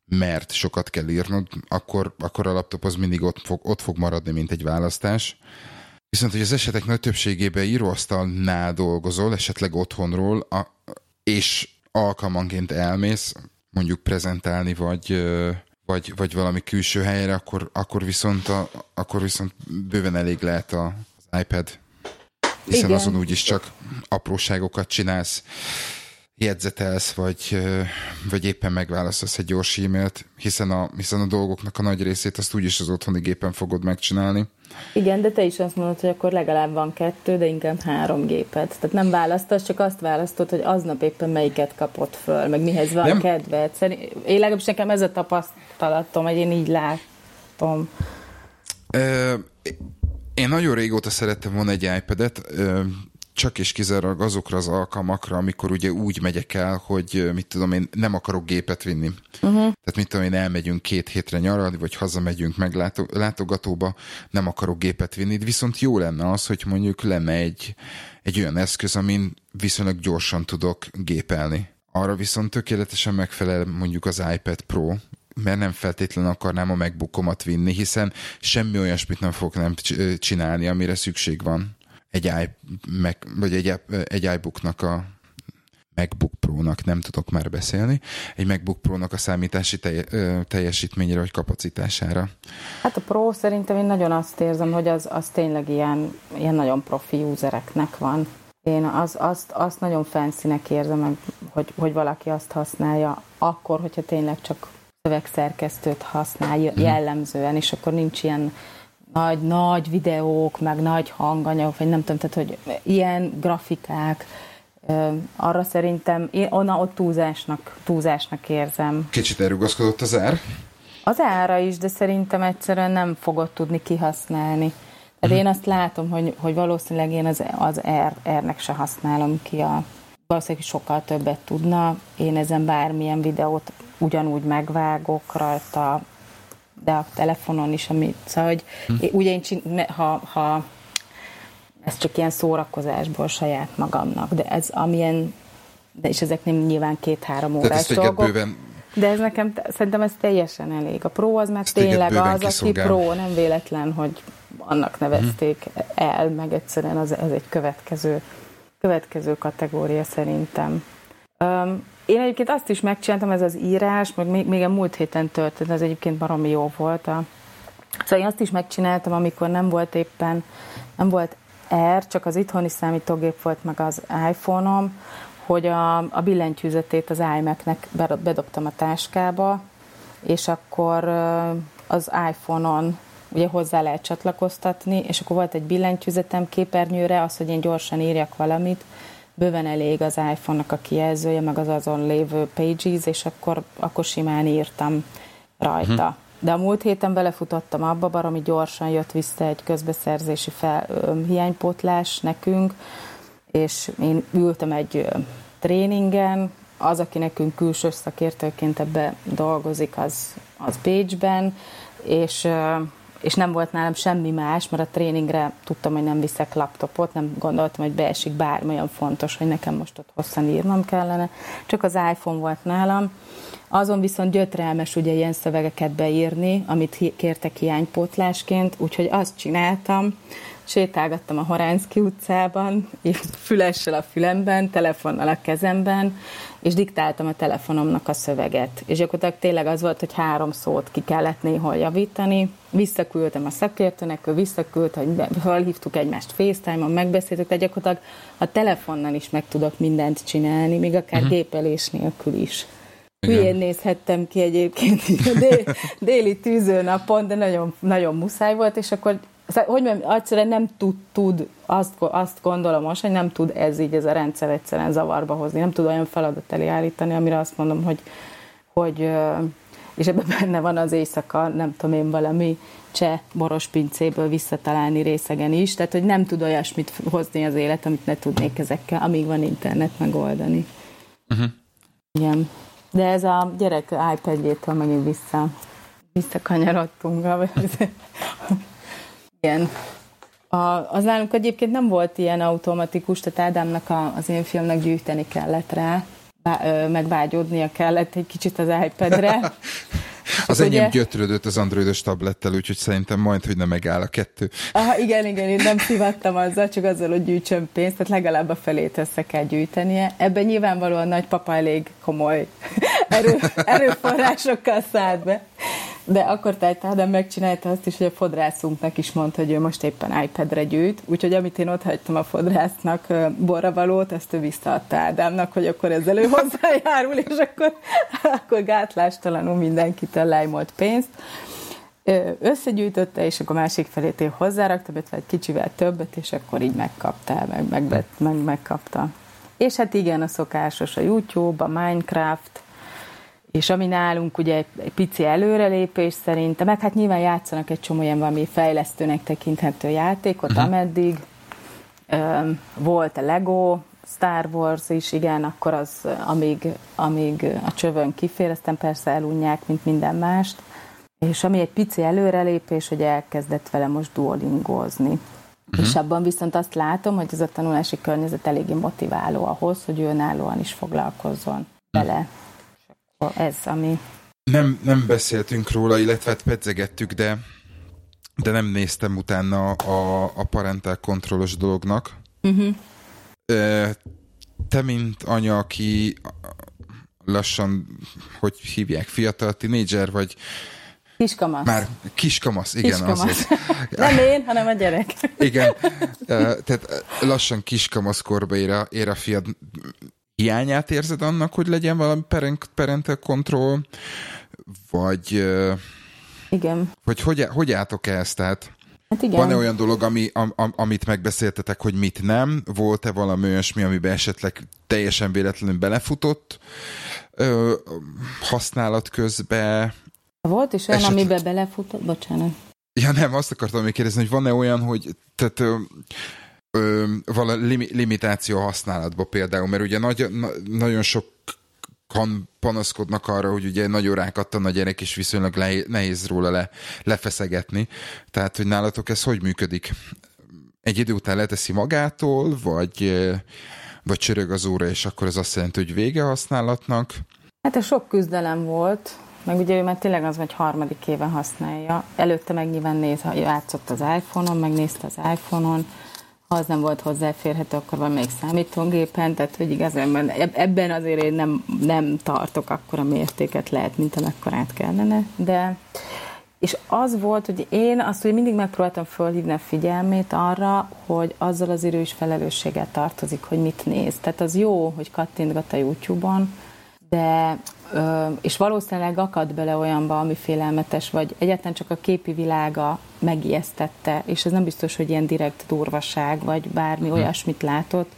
mert sokat kell írnod, akkor, akkor a laptop az mindig ott fog, ott fog maradni, mint egy választás. Viszont, hogy az esetek nagy többségében íróasztalnál dolgozol, esetleg otthonról, a, és alkalmanként elmész, mondjuk prezentálni, vagy, vagy, vagy valami külső helyre, akkor, akkor, viszont a, akkor viszont bőven elég lehet a, az iPad. Hiszen Igen. azon úgyis csak apróságokat csinálsz jegyzetelsz, vagy, vagy éppen megválaszolsz egy gyors e-mailt, hiszen a, hiszen a dolgoknak a nagy részét azt úgyis az otthoni gépen fogod megcsinálni. Igen, de te is azt mondod, hogy akkor legalább van kettő, de inkább három gépet. Tehát nem választasz, csak azt választod, hogy aznap éppen melyiket kapott föl, meg mihez van nem. kedved. Én legalábbis nekem ez a tapasztalatom, hogy én így látom. Ö, én nagyon régóta szerettem volna egy iPad-et, csak és kizárólag azokra az alkalmakra, amikor ugye úgy megyek el, hogy mit tudom én, nem akarok gépet vinni. Uh-huh. Tehát mit tudom én, elmegyünk két hétre nyaralni, vagy hazamegyünk meg látogatóba, nem akarok gépet vinni, viszont jó lenne az, hogy mondjuk lenne egy, egy olyan eszköz, amin viszonylag gyorsan tudok gépelni. Arra viszont tökéletesen megfelel mondjuk az iPad Pro, mert nem feltétlenül akarnám a MacBookomat vinni, hiszen semmi olyasmit nem fogok nem csinálni, amire szükség van egy, i, Mac, vagy egy, egy iBooknak a MacBook Pro-nak, nem tudok már beszélni, egy MacBook Pro-nak a számítási telj, teljesítményére vagy kapacitására. Hát a Pro szerintem én nagyon azt érzem, hogy az, az tényleg ilyen, ilyen nagyon profi usereknek van. Én az, azt, azt nagyon fancynek érzem, hogy, hogy valaki azt használja akkor, hogyha tényleg csak szövegszerkesztőt használ mhm. jellemzően, és akkor nincs ilyen nagy, nagy videók, meg nagy hanganyag, vagy nem tudom, tehát, hogy ilyen grafikák, arra szerintem én onna ott túlzásnak, túlzásnak érzem. Kicsit elrugaszkodott az ár? Az ára is, de szerintem egyszerűen nem fogod tudni kihasználni. Tehát uh-huh. én azt látom, hogy, hogy valószínűleg én az, az R, R-nek se használom ki a valószínűleg sokkal többet tudna. Én ezen bármilyen videót ugyanúgy megvágok rajta, de a telefonon is, ami, szóval, hogy hm. ugye én csin, ha, ha ez csak ilyen szórakozásból saját magamnak, de ez amilyen, de és ezek nem nyilván két-három órás dolgok. Bőven... De ez nekem, szerintem ez teljesen elég. A pro az már ezt tényleg az, kiszolgál. aki pro, nem véletlen, hogy annak nevezték hm. el, meg egyszerűen az, ez egy következő, következő kategória szerintem. Um, én egyébként azt is megcsináltam, ez az írás, meg még, még a múlt héten történt, ez egyébként baromi jó volt. A... Szóval én azt is megcsináltam, amikor nem volt éppen, nem volt R, csak az itthoni számítógép volt, meg az iPhone-om, hogy a, a billentyűzetét az iMac-nek bedobtam a táskába, és akkor az iPhone-on ugye hozzá lehet csatlakoztatni, és akkor volt egy billentyűzetem képernyőre, az, hogy én gyorsan írjak valamit, bőven elég az iPhone-nak a kijelzője, meg az azon lévő pages, és akkor, akkor simán írtam rajta. Uh-huh. De a múlt héten belefutottam abba, baromi gyorsan jött vissza egy közbeszerzési fel, ö, hiánypótlás nekünk, és én ültem egy ö, tréningen, az, aki nekünk külső szakértőként ebbe dolgozik, az, az Pécsben, és ö, és nem volt nálam semmi más, mert a tréningre tudtam, hogy nem viszek laptopot, nem gondoltam, hogy beesik bármi olyan fontos, hogy nekem most ott hosszan írnom kellene. Csak az iPhone volt nálam. Azon viszont gyötrelmes ugye ilyen szövegeket beírni, amit kértek hiánypótlásként, úgyhogy azt csináltam, sétálgattam a Horánszki utcában, fülessel a fülemben, telefonnal a kezemben, és diktáltam a telefonomnak a szöveget. És gyakorlatilag tényleg az volt, hogy három szót ki kellett néhol javítani. Visszaküldtem a szakértőnek, ő visszaküld, hogy felhívtuk egymást FaceTime-on, megbeszéltük, de gyakorlatilag a telefonnal is meg tudok mindent csinálni, még akár uh-huh. gépelés nélkül is. Hülyén nézhettem ki egyébként a dél, déli tűzőnapon, de nagyon, nagyon muszáj volt, és akkor hogy mondjam, egyszerűen nem tud, tud azt, azt gondolom most, hogy nem tud ez így, ez a rendszer egyszerűen zavarba hozni, nem tud olyan feladat elé állítani, amire azt mondom, hogy, hogy és ebben benne van az éjszaka, nem tudom én, valami cseh boros pincéből visszatalálni részegen is, tehát hogy nem tud olyasmit hozni az élet, amit ne tudnék ezekkel, amíg van internet megoldani. Uh-huh. Igen. De ez a gyerek iPad-jétől megint vissza, visszakanyarodtunk. Igen. A, az nálunk egyébként nem volt ilyen automatikus, tehát Ádámnak a, az én filmnek gyűjteni kellett rá, bá, ö, meg vágyódnia kellett egy kicsit az iPad-re. az enyém ugye... gyötrődött az androidos tablettel, úgyhogy szerintem majd, hogy nem megáll a kettő. Aha, igen, igen, én nem szivattam azzal, csak azzal, hogy gyűjtsön pénzt, tehát legalább a felét össze kell gyűjtenie. Ebben nyilvánvalóan nagypapa elég komoly erő, erőforrásokkal szállt be. De akkor tehát Ádám megcsinálta azt is, hogy a fodrászunknak is mondta, hogy ő most éppen iPad-re gyűjt, úgyhogy amit én ott hagytam a fodrásznak borravalót, ezt ő visszaadta Ádámnak, hogy akkor ezzel ő hozzájárul, és akkor, akkor gátlástalanul mindenkitől lejmolt pénzt. Összegyűjtötte, és akkor másik felét én hozzárakta, illetve egy kicsivel többet, és akkor így megkapta, meg, meg, meg, megkapta. És hát igen, a szokásos a YouTube, a Minecraft, és ami nálunk ugye egy, pici előrelépés szerint, meg hát nyilván játszanak egy csomó ilyen valami fejlesztőnek tekinthető játékot, uh-huh. ameddig um, volt a Lego, Star Wars is, igen, akkor az, amíg, amíg a csövön kifér, aztán persze elunják, mint minden mást. És ami egy pici előrelépés, hogy elkezdett vele most duolingozni. Uh-huh. És abban viszont azt látom, hogy ez a tanulási környezet eléggé motiváló ahhoz, hogy ő önállóan is foglalkozzon vele. Uh-huh ez, ami... Nem, nem beszéltünk róla, illetve hát pedzegettük, de, de nem néztem utána a, a parental kontrollos dolognak. Uh-huh. Te, mint anya, aki lassan, hogy hívják, fiatal tinédzser, vagy Kiskamasz. Már kiskamasz, igen. Kiskamasz. Az, Nem én, hanem a gyerek. Igen, tehát lassan kiskamasz korba ér a, ér a fiad hiányát érzed annak, hogy legyen valami parental control, vagy... Igen. Hogy hogy, hogy álltok ezt? Tehát Hát igen. Van-e olyan dolog, ami, am, am, amit megbeszéltetek, hogy mit nem? Volt-e valami olyasmi, amiben esetleg teljesen véletlenül belefutott ö, használat közben? Volt is olyan, esetleg... amiben belefutott? Bocsánat. Ja nem, azt akartam még kérdezni, hogy van-e olyan, hogy tehát, ö, ö, valami limitáció használatba például, mert ugye nagy, na, nagyon sok kan panaszkodnak arra, hogy ugye nagy órákat a gyerek, és viszonylag le, nehéz róla le, lefeszegetni. Tehát, hogy nálatok ez hogy működik? Egy idő után leteszi magától, vagy, vagy csörög az óra, és akkor ez azt jelenti, hogy vége használatnak? Hát ez sok küzdelem volt, meg ugye ő már tényleg az, hogy harmadik éven használja. Előtte meg nyilván néz, játszott az iPhone-on, megnézte az iPhone-on, ha az nem volt hozzáférhető, akkor még számítógépen, tehát hogy igazán ebben azért én nem, nem tartok akkora mértéket lehet, mint amekkorát kellene, de és az volt, hogy én azt hogy mindig megpróbáltam fölhívni a figyelmét arra, hogy azzal az is felelősséggel tartozik, hogy mit néz. Tehát az jó, hogy kattintgat a YouTube-on, de és valószínűleg akad bele olyanba, ami félelmetes, vagy egyáltalán csak a képi világa megijesztette, és ez nem biztos, hogy ilyen direkt durvaság, vagy bármi hm. olyasmit látott,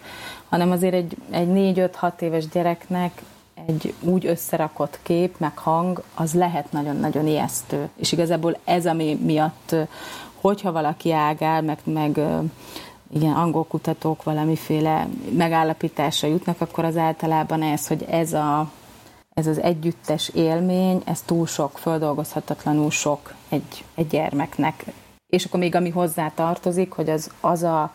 hanem azért egy, egy 4-5-6 éves gyereknek egy úgy összerakott kép, meg hang, az lehet nagyon-nagyon ijesztő. És igazából ez, ami miatt, hogyha valaki ágál, meg, meg igen, angol kutatók valamiféle megállapításra jutnak, akkor az általában ez, hogy ez a ez az együttes élmény, ez túl sok, földolgozhatatlanul sok egy, egy gyermeknek. És akkor még ami hozzá tartozik, hogy az, az, a,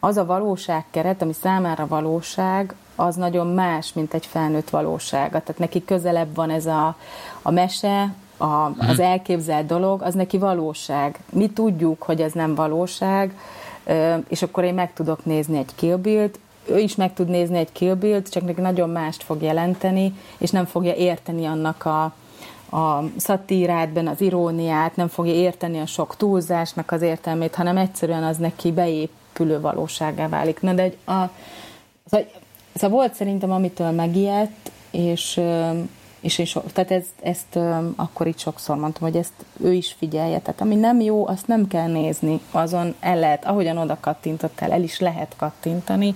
az a valóságkeret, ami számára valóság, az nagyon más, mint egy felnőtt valósága. Tehát neki közelebb van ez a, a mese, a, az elképzelt dolog, az neki valóság. Mi tudjuk, hogy ez nem valóság, és akkor én meg tudok nézni egy Kill ő is meg tud nézni egy Kill Bill-t, csak neki nagyon mást fog jelenteni, és nem fogja érteni annak a, a szatírát, benne az iróniát, nem fogja érteni a sok túlzásnak az értelmét, hanem egyszerűen az neki beépülő valóságá válik. Na de egy, a, szóval, szóval volt szerintem, amitől megijedt, és és én so, tehát ezt, ezt akkor itt sokszor mondtam, hogy ezt ő is figyelje. Tehát ami nem jó, azt nem kell nézni. Azon el lehet, ahogyan oda kattintottál, el is lehet kattintani.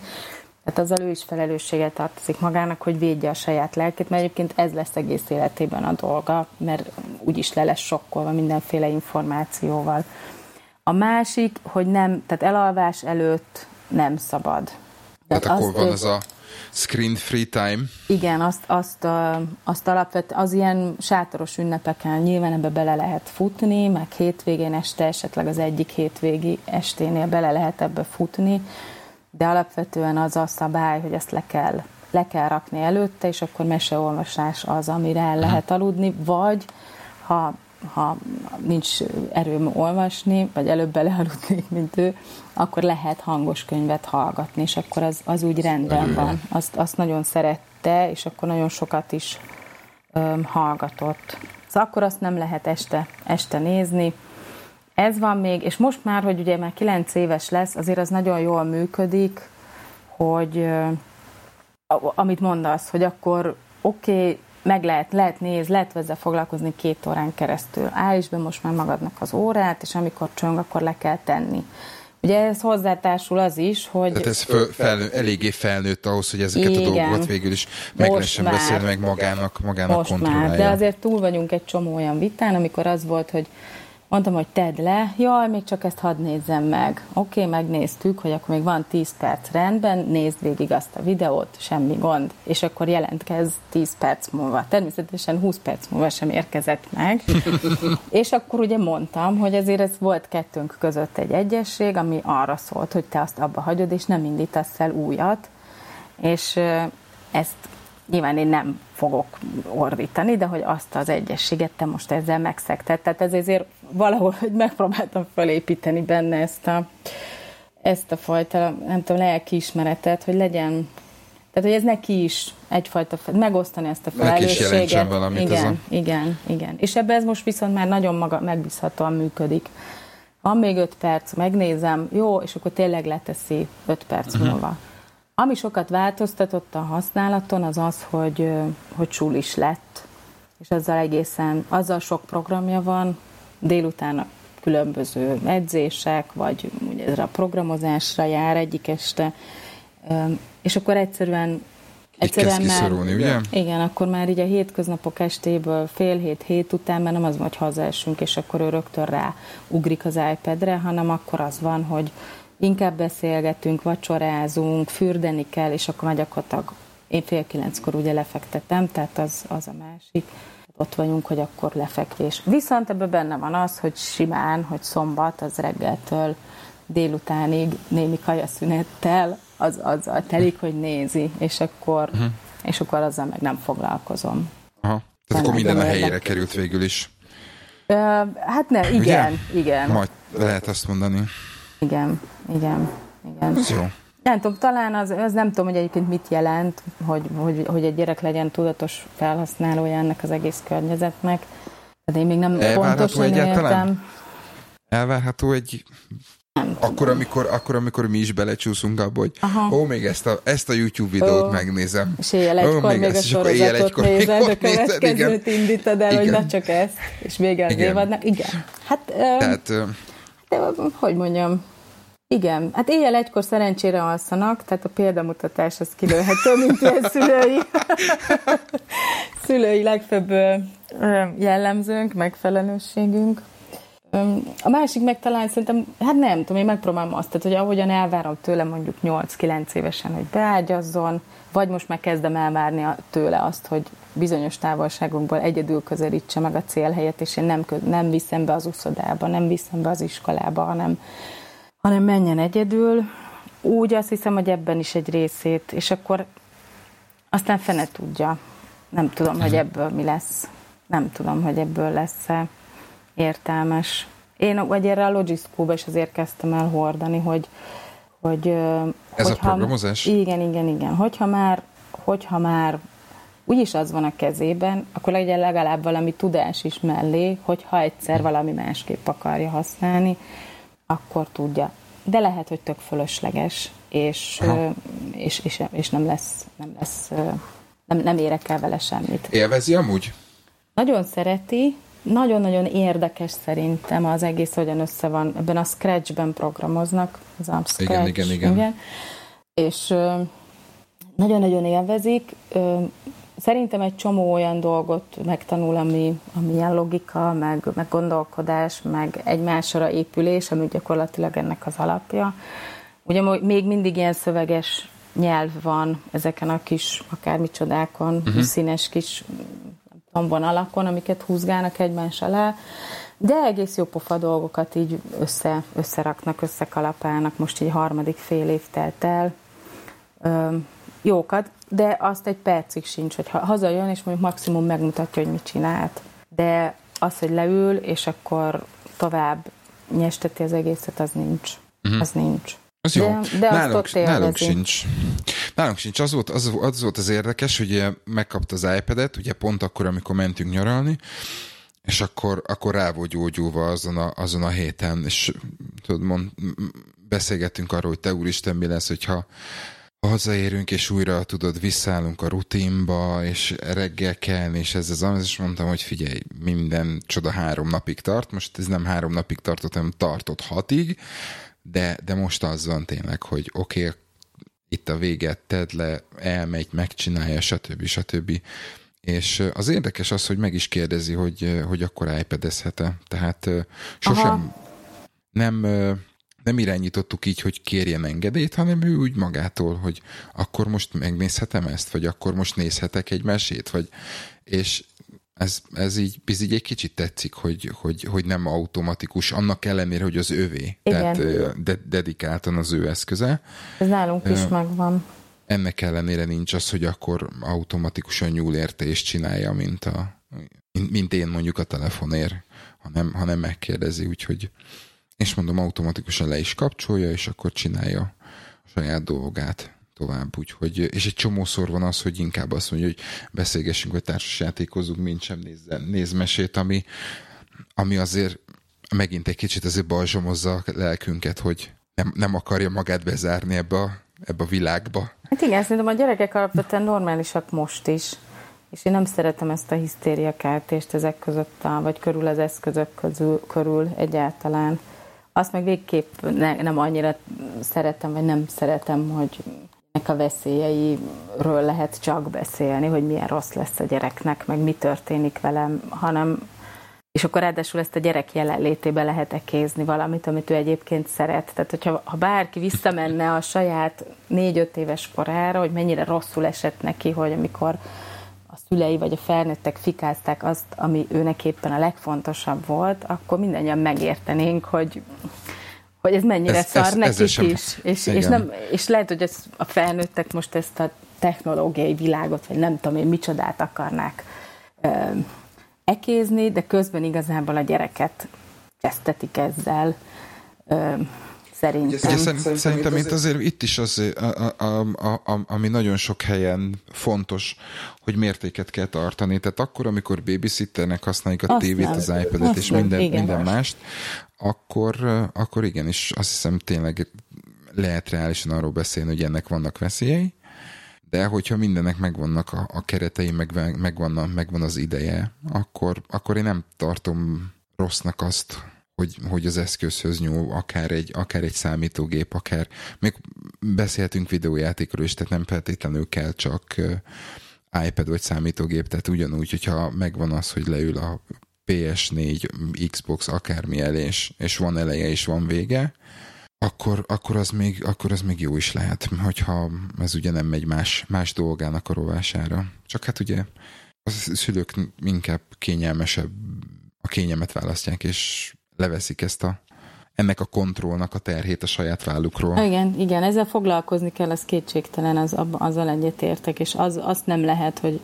Tehát azzal ő is felelősséget tartozik magának, hogy védje a saját lelkét, mert egyébként ez lesz egész életében a dolga, mert úgyis le lesz sokkolva mindenféle információval. A másik, hogy nem, tehát elalvás előtt nem szabad. Tehát, tehát akkor van az a Screen free time. Igen, azt, azt, azt alapvet, az ilyen sátoros ünnepeken nyilván ebbe bele lehet futni, meg hétvégén este, esetleg az egyik hétvégi esténél bele lehet ebbe futni, de alapvetően az a szabály, hogy ezt le kell, le kell rakni előtte, és akkor meseolvasás az, amire el lehet aludni, vagy ha ha nincs erőm olvasni, vagy előbb belealudnék, mint ő, akkor lehet hangos könyvet hallgatni, és akkor az, az úgy rendben van. Azt, azt nagyon szerette, és akkor nagyon sokat is öm, hallgatott. Szóval akkor azt nem lehet este, este nézni. Ez van még, és most már, hogy ugye már 9 éves lesz, azért az nagyon jól működik, hogy amit mondasz, hogy akkor oké, okay, meg lehet, lehet nézni, lehet ezzel foglalkozni két órán keresztül. Állíts be most már magadnak az órát, és amikor csöng, akkor le kell tenni. Ugye ez hozzátársul az is, hogy... Tehát ez föl, felnő, eléggé felnőtt ahhoz, hogy ezeket igen, a dolgokat végül is meg lehessen beszélni, meg magának, magának most kontrollálja. Már, de azért túl vagyunk egy csomó olyan vitán, amikor az volt, hogy Mondtam, hogy tedd le, jaj, még csak ezt hadd nézzem meg. Oké, okay, megnéztük, hogy akkor még van 10 perc rendben, nézd végig azt a videót, semmi gond, és akkor jelentkez 10 perc múlva. Természetesen 20 perc múlva sem érkezett meg. és akkor ugye mondtam, hogy ezért ez volt kettőnk között egy egyesség, ami arra szólt, hogy te azt abba hagyod, és nem indítasz el újat, és ezt nyilván én nem fogok ordítani, de hogy azt az egyességet te most ezzel megszekted. Tehát ez ezért valahol hogy megpróbáltam felépíteni benne ezt a, ezt a fajta, nem tudom, lelkiismeretet, hogy legyen, tehát hogy ez neki is egyfajta, megosztani ezt a felelősséget. Neki valamit igen, a... igen, igen. És ebben ez most viszont már nagyon maga, megbízhatóan működik. Van még öt perc, megnézem, jó, és akkor tényleg leteszi öt perc uh-huh. múlva. Ami sokat változtatott a használaton, az az, hogy, hogy csúl is lett, és ezzel egészen, azzal sok programja van, délután a különböző edzések, vagy ugye ez a programozásra jár egyik este, és akkor egyszerűen Egyszerűen már, ugye? Igen, akkor már így a hétköznapok estéből fél hét, hét után, mert nem az, hogy hazaesünk, és akkor ő rögtön rá ugrik az iPad-re, hanem akkor az van, hogy inkább beszélgetünk, vacsorázunk, fürdeni kell, és akkor már gyakorlatilag én fél kilenckor ugye lefektetem, tehát az, az a másik. Ott vagyunk, hogy akkor lefekvés. Viszont ebben benne van az, hogy simán, hogy szombat, az reggeltől délutánig némi kajaszünettel az azzal telik, hogy nézi, és akkor, uh-huh. és akkor azzal meg nem foglalkozom. Aha. Tehát akkor minden a helyére került végül is. Uh, hát ne, igen, Ugye? igen. Majd lehet azt mondani. Igen, igen, igen. Ez jó. Nem tudom, talán az, az nem tudom, hogy egyébként mit jelent, hogy, hogy, hogy egy gyerek legyen tudatos felhasználója ennek az egész környezetnek. De én még nem Elvárható pontosan egyáltalán? értem. Elvárható egy akkor amikor, akkor, amikor mi is belecsúszunk abba, hogy Aha. ó, még ezt a, ezt a YouTube videót ó, megnézem. És éjjel egykor ó, még, még a sorozatot egykor nézed, a következőt indítod el, igen. hogy na csak ezt, és még az évadnak. Igen. Hát, Tehát, de, hogy mondjam, igen, hát éjjel egykor szerencsére alszanak, tehát a példamutatás az kilőhető, mint ilyen szülői, szülői legfőbb jellemzőnk, megfelelősségünk. A másik meg talán szerintem, hát nem tudom, én megpróbálom azt, tehát, hogy ahogyan elvárom tőle mondjuk 8-9 évesen, hogy beágyazzon, vagy most már kezdem elvárni tőle azt, hogy bizonyos távolságokból egyedül közelítse meg a célhelyet, és én nem, nem viszem be az uszodába, nem viszem be az iskolába, hanem hanem menjen egyedül, úgy azt hiszem, hogy ebben is egy részét, és akkor aztán fene tudja. Nem tudom, hogy ebből mi lesz. Nem tudom, hogy ebből lesz-e értelmes. Én vagy erre a Logic is azért kezdtem el hordani, hogy, hogy ez hogyha, a programozás? Igen, igen, igen. Hogyha már, hogyha már úgyis az van a kezében, akkor legyen legalább valami tudás is mellé, hogyha egyszer valami másképp akarja használni, akkor tudja. De lehet, hogy tök fölösleges, és, és, és, és nem lesz, nem lesz nem, nem érek el vele semmit. Élvezi amúgy? Nagyon szereti, nagyon-nagyon érdekes szerintem az egész, hogyan össze van, ebben a Scratch-ben programoznak, az a Scratch, igen, igen, igen. igen. És nagyon-nagyon élvezik. Szerintem egy csomó olyan dolgot megtanul, ami, ami ilyen logika, meg, meg gondolkodás, meg egymásra épülés, ami gyakorlatilag ennek az alapja. Ugye még mindig ilyen szöveges nyelv van ezeken a kis, akármicsodákon, uh-huh. színes kis vonalakon, amiket húzgálnak egymás alá, de egész jó pofa dolgokat így össze, összeraknak, összekalapálnak, most így harmadik fél év telt el. Ö, jókat, de azt egy percig sincs, hogy ha hazajön, és mondjuk maximum megmutatja, hogy mit csinált. De az, hogy leül, és akkor tovább nyesteti az egészet, az nincs. Uh-huh. Az nincs. Az jó. De, de nálunk, nálunk sincs. Nálunk sincs. Az volt az, az volt az érdekes, hogy megkapta az iPad-et, ugye pont akkor, amikor mentünk nyaralni, és akkor, akkor rá volt gyógyulva azon a, azon a héten, és tudod, mond, beszélgettünk arról, hogy te úristen, mi lesz, hogyha hazaérünk, és újra tudod, visszállunk a rutinba, és reggel kelni, és ez az, és mondtam, hogy figyelj, minden csoda három napig tart, most ez nem három napig tartott, hanem tartott hatig, de, de most az van tényleg, hogy oké, okay, itt a véget, tedd le, elmegy, megcsinálja, stb. stb. És az érdekes az, hogy meg is kérdezi, hogy, hogy akkor iPad-ezhet-e. Tehát sosem Aha. nem, nem irányítottuk így, hogy kérjen engedélyt, hanem ő úgy magától, hogy akkor most megnézhetem ezt, vagy akkor most nézhetek egy mesét, vagy és ez, ez így, így egy kicsit tetszik, hogy, hogy, hogy nem automatikus, annak ellenére, hogy az övé. Igen. Tehát de, dedikáltan az ő eszköze. Ez nálunk is megvan. Ennek ellenére nincs az, hogy akkor automatikusan nyúl érte és csinálja, mint, a, mint én mondjuk a telefonért, hanem, hanem megkérdezi, úgyhogy és mondom, automatikusan le is kapcsolja, és akkor csinálja a saját dolgát tovább. Úgyhogy, és egy csomószor van az, hogy inkább azt mondja, hogy beszélgessünk, vagy társasjátékozunk, mint sem nézzen, néz mesét, ami, ami azért megint egy kicsit azért balzsamozza a lelkünket, hogy nem, nem akarja magát bezárni ebbe a, ebbe a világba. Hát igen, szerintem a gyerekek alapvetően normálisak most is. És én nem szeretem ezt a hisztériakeltést ezek között, a, vagy körül az eszközök közül, körül egyáltalán. Azt meg végképp ne, nem annyira szeretem, vagy nem szeretem, hogy ennek a veszélyeiről lehet csak beszélni, hogy milyen rossz lesz a gyereknek, meg mi történik velem, hanem és akkor ráadásul ezt a gyerek jelenlétében lehet ekézni valamit, amit ő egyébként szeret. Tehát, hogyha ha bárki visszamenne a saját négy-öt éves korára, hogy mennyire rosszul esett neki, hogy amikor szülei vagy a felnőttek fikázták azt, ami őnek éppen a legfontosabb volt, akkor mindannyian megértenénk, hogy hogy ez mennyire ez, szar ez, nekik sem, is. És, és, nem, és lehet, hogy ez, a felnőttek most ezt a technológiai világot, vagy nem tudom én micsodát akarnák ö, ekézni, de közben igazából a gyereket kezdetik ezzel. Ö, Szerintem. Ugye, szerintem, szerintem itt azért itt is az, a, a, a, a, ami nagyon sok helyen fontos, hogy mértéket kell tartani. Tehát akkor, amikor babysitternek használjuk a tévét, az iPad-et és minden, minden mást, akkor, akkor igenis azt hiszem tényleg lehet reálisan arról beszélni, hogy ennek vannak veszélyei, de hogyha mindennek megvannak a, a keretei, meg, megvan, megvan az ideje, akkor, akkor én nem tartom rossznak azt, hogy, hogy az eszközhöz nyúl, akár egy, akár egy számítógép, akár még beszélhetünk videójátékról is, tehát nem feltétlenül kell csak iPad vagy számítógép, tehát ugyanúgy, hogyha megvan az, hogy leül a PS4, Xbox, akármi elé, és, és van eleje és van vége, akkor, akkor, az még, akkor az még jó is lehet, hogyha ez ugye nem megy más, más dolgának a rovására. Csak hát ugye a szülők inkább kényelmesebb, a kényelmet választják, és leveszik ezt a ennek a kontrollnak a terhét a saját vállukról. Igen, igen, ezzel foglalkozni kell, az kétségtelen, az, azzal egyetértek, és az, azt nem lehet, hogy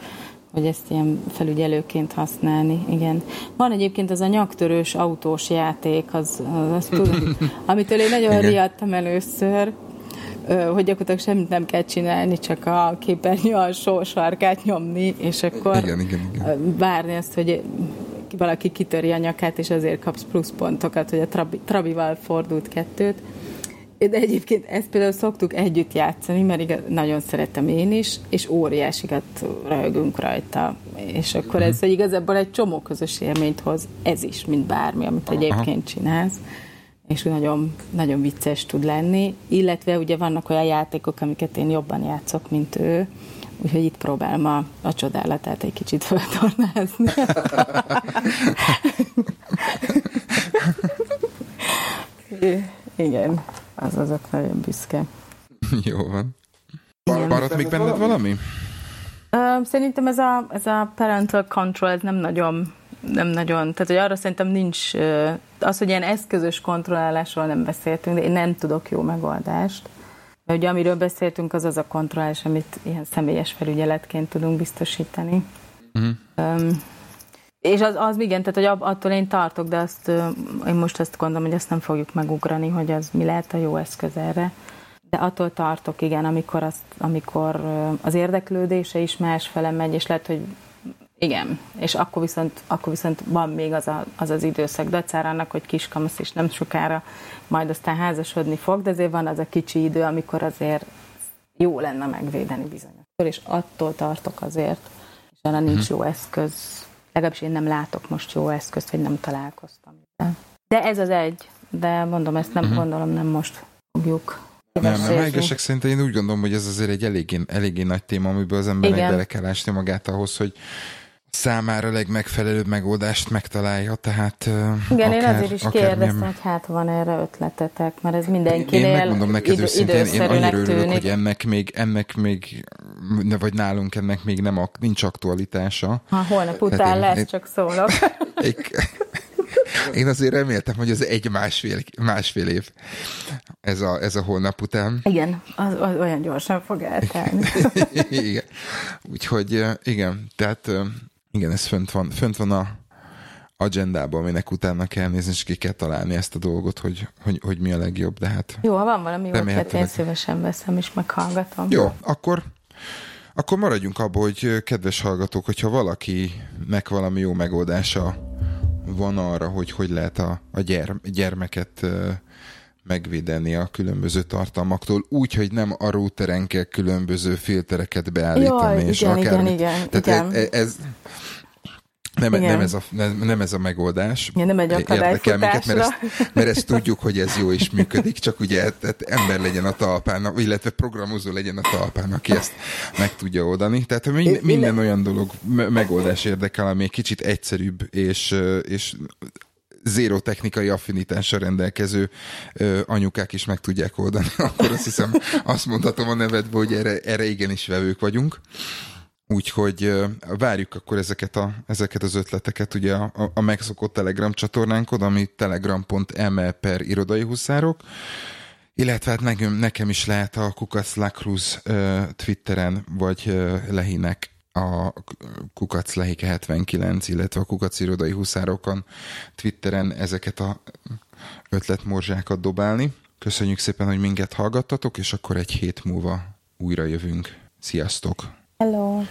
hogy ezt ilyen felügyelőként használni, igen. Van egyébként az a nyaktörős autós játék, az, az, az amitől én nagyon igen. riadtam először, hogy gyakorlatilag semmit nem kell csinálni, csak a képernyő alsó sarkát nyomni, és akkor igen, igen, igen. várni azt, hogy valaki kitöri a nyakát, és azért kapsz pluszpontokat, hogy a trabi, trabival fordult kettőt. De egyébként ezt például szoktuk együtt játszani, mert igaz, nagyon szeretem én is, és óriásikat röhögünk rajta. És akkor ez hogy igazából egy csomó közös élményt hoz, ez is, mint bármi, amit egyébként csinálsz. És nagyon, nagyon vicces tud lenni, illetve ugye vannak olyan játékok, amiket én jobban játszok, mint ő, úgyhogy itt próbálom a, a csodálatát egy kicsit feltornázni. Igen, az azok nagyon büszke. Jó van. Maradt még benned valami? Szerintem ez a, ez a parental control ez nem nagyon nem nagyon, tehát hogy arra szerintem nincs, az, hogy ilyen eszközös kontrollálásról nem beszéltünk, de én nem tudok jó megoldást. Mert ugye amiről beszéltünk, az az a kontrollálás, amit ilyen személyes felügyeletként tudunk biztosítani. Uh-huh. Um, és az, az igen, tehát hogy attól én tartok, de azt, én most azt gondolom, hogy ezt nem fogjuk megugrani, hogy az mi lehet a jó eszköz erre. De attól tartok, igen, amikor, azt, amikor az érdeklődése is másfele megy, és lehet, hogy igen, és akkor viszont, akkor viszont van még az, a, az az időszak dacára annak, hogy kiskamasz is nem sokára majd aztán házasodni fog, de azért van az a kicsi idő, amikor azért jó lenne megvédeni bizonyos. És attól tartok azért, és arra nincs uh-huh. jó eszköz. Legalábbis én nem látok most jó eszközt, vagy nem találkoztam. De, ez az egy, de mondom, ezt nem uh-huh. gondolom, nem most fogjuk nem, nem, igazság szerint én úgy gondolom, hogy ez azért egy eléggé, eléggé nagy téma, amiből az embernek bele kell ásni magát ahhoz, hogy, számára legmegfelelőbb megoldást megtalálja, tehát Igen, akár, én azért is kérdeztem, hogy hát van erre ötletetek, mert ez mindenkinél Én megmondom neked őszintén, én annyira örülök, tűnik. hogy ennek még, ennek még, vagy nálunk ennek még nem, nincs aktualitása. Ha holnap után én, lesz, én, csak szólok. Én, én azért reméltem, hogy ez egy másfél, másfél év ez a, ez a holnap után. Igen, az, az olyan gyorsan fog eltelni. igen. Úgyhogy igen, tehát igen, ez fönt van, fönt van a agendában, aminek utána kell nézni, és ki kell találni ezt a dolgot, hogy, hogy, hogy mi a legjobb, de hát... Jó, ha van valami ötlet, én szívesen veszem és meghallgatom. Jó, akkor akkor maradjunk abban, hogy kedves hallgatók, hogyha valakinek valami jó megoldása van arra, hogy hogy lehet a, a gyerm, gyermeket megvédeni a különböző tartalmaktól, úgy, hogy nem a routeren kell különböző filtereket beállítani. Jaj, és igen, akár, igen, igen, Tehát igen. Ez, ez nem, nem, ez a, nem, nem ez a megoldás. Igen, nem egy Érdekel minket, mert ezt, mert ezt tudjuk, hogy ez jó is működik, csak ugye tehát ember legyen a talpán, illetve programozó legyen a talpán, aki ezt meg tudja oldani. Tehát minden, minden olyan dolog megoldás érdekel, ami egy kicsit egyszerűbb, és, és zéró technikai affinitással rendelkező ö, anyukák is meg tudják oldani, akkor azt hiszem azt mondhatom a nevedbe, hogy erre, erre igenis vevők vagyunk. Úgyhogy várjuk akkor ezeket, a, ezeket az ötleteket ugye a, a megszokott Telegram csatornánkod, ami telegram.me per irodai huszárok, illetve hát nekem, nekem is lehet a Kukac Lacruz uh, Twitteren, vagy Lehinek a Kukac Lehike 79, illetve a Kukac Irodai Huszárokon Twitteren ezeket a ötletmorzsákat dobálni. Köszönjük szépen, hogy minket hallgattatok, és akkor egy hét múlva újra jövünk. Sziasztok! Hello!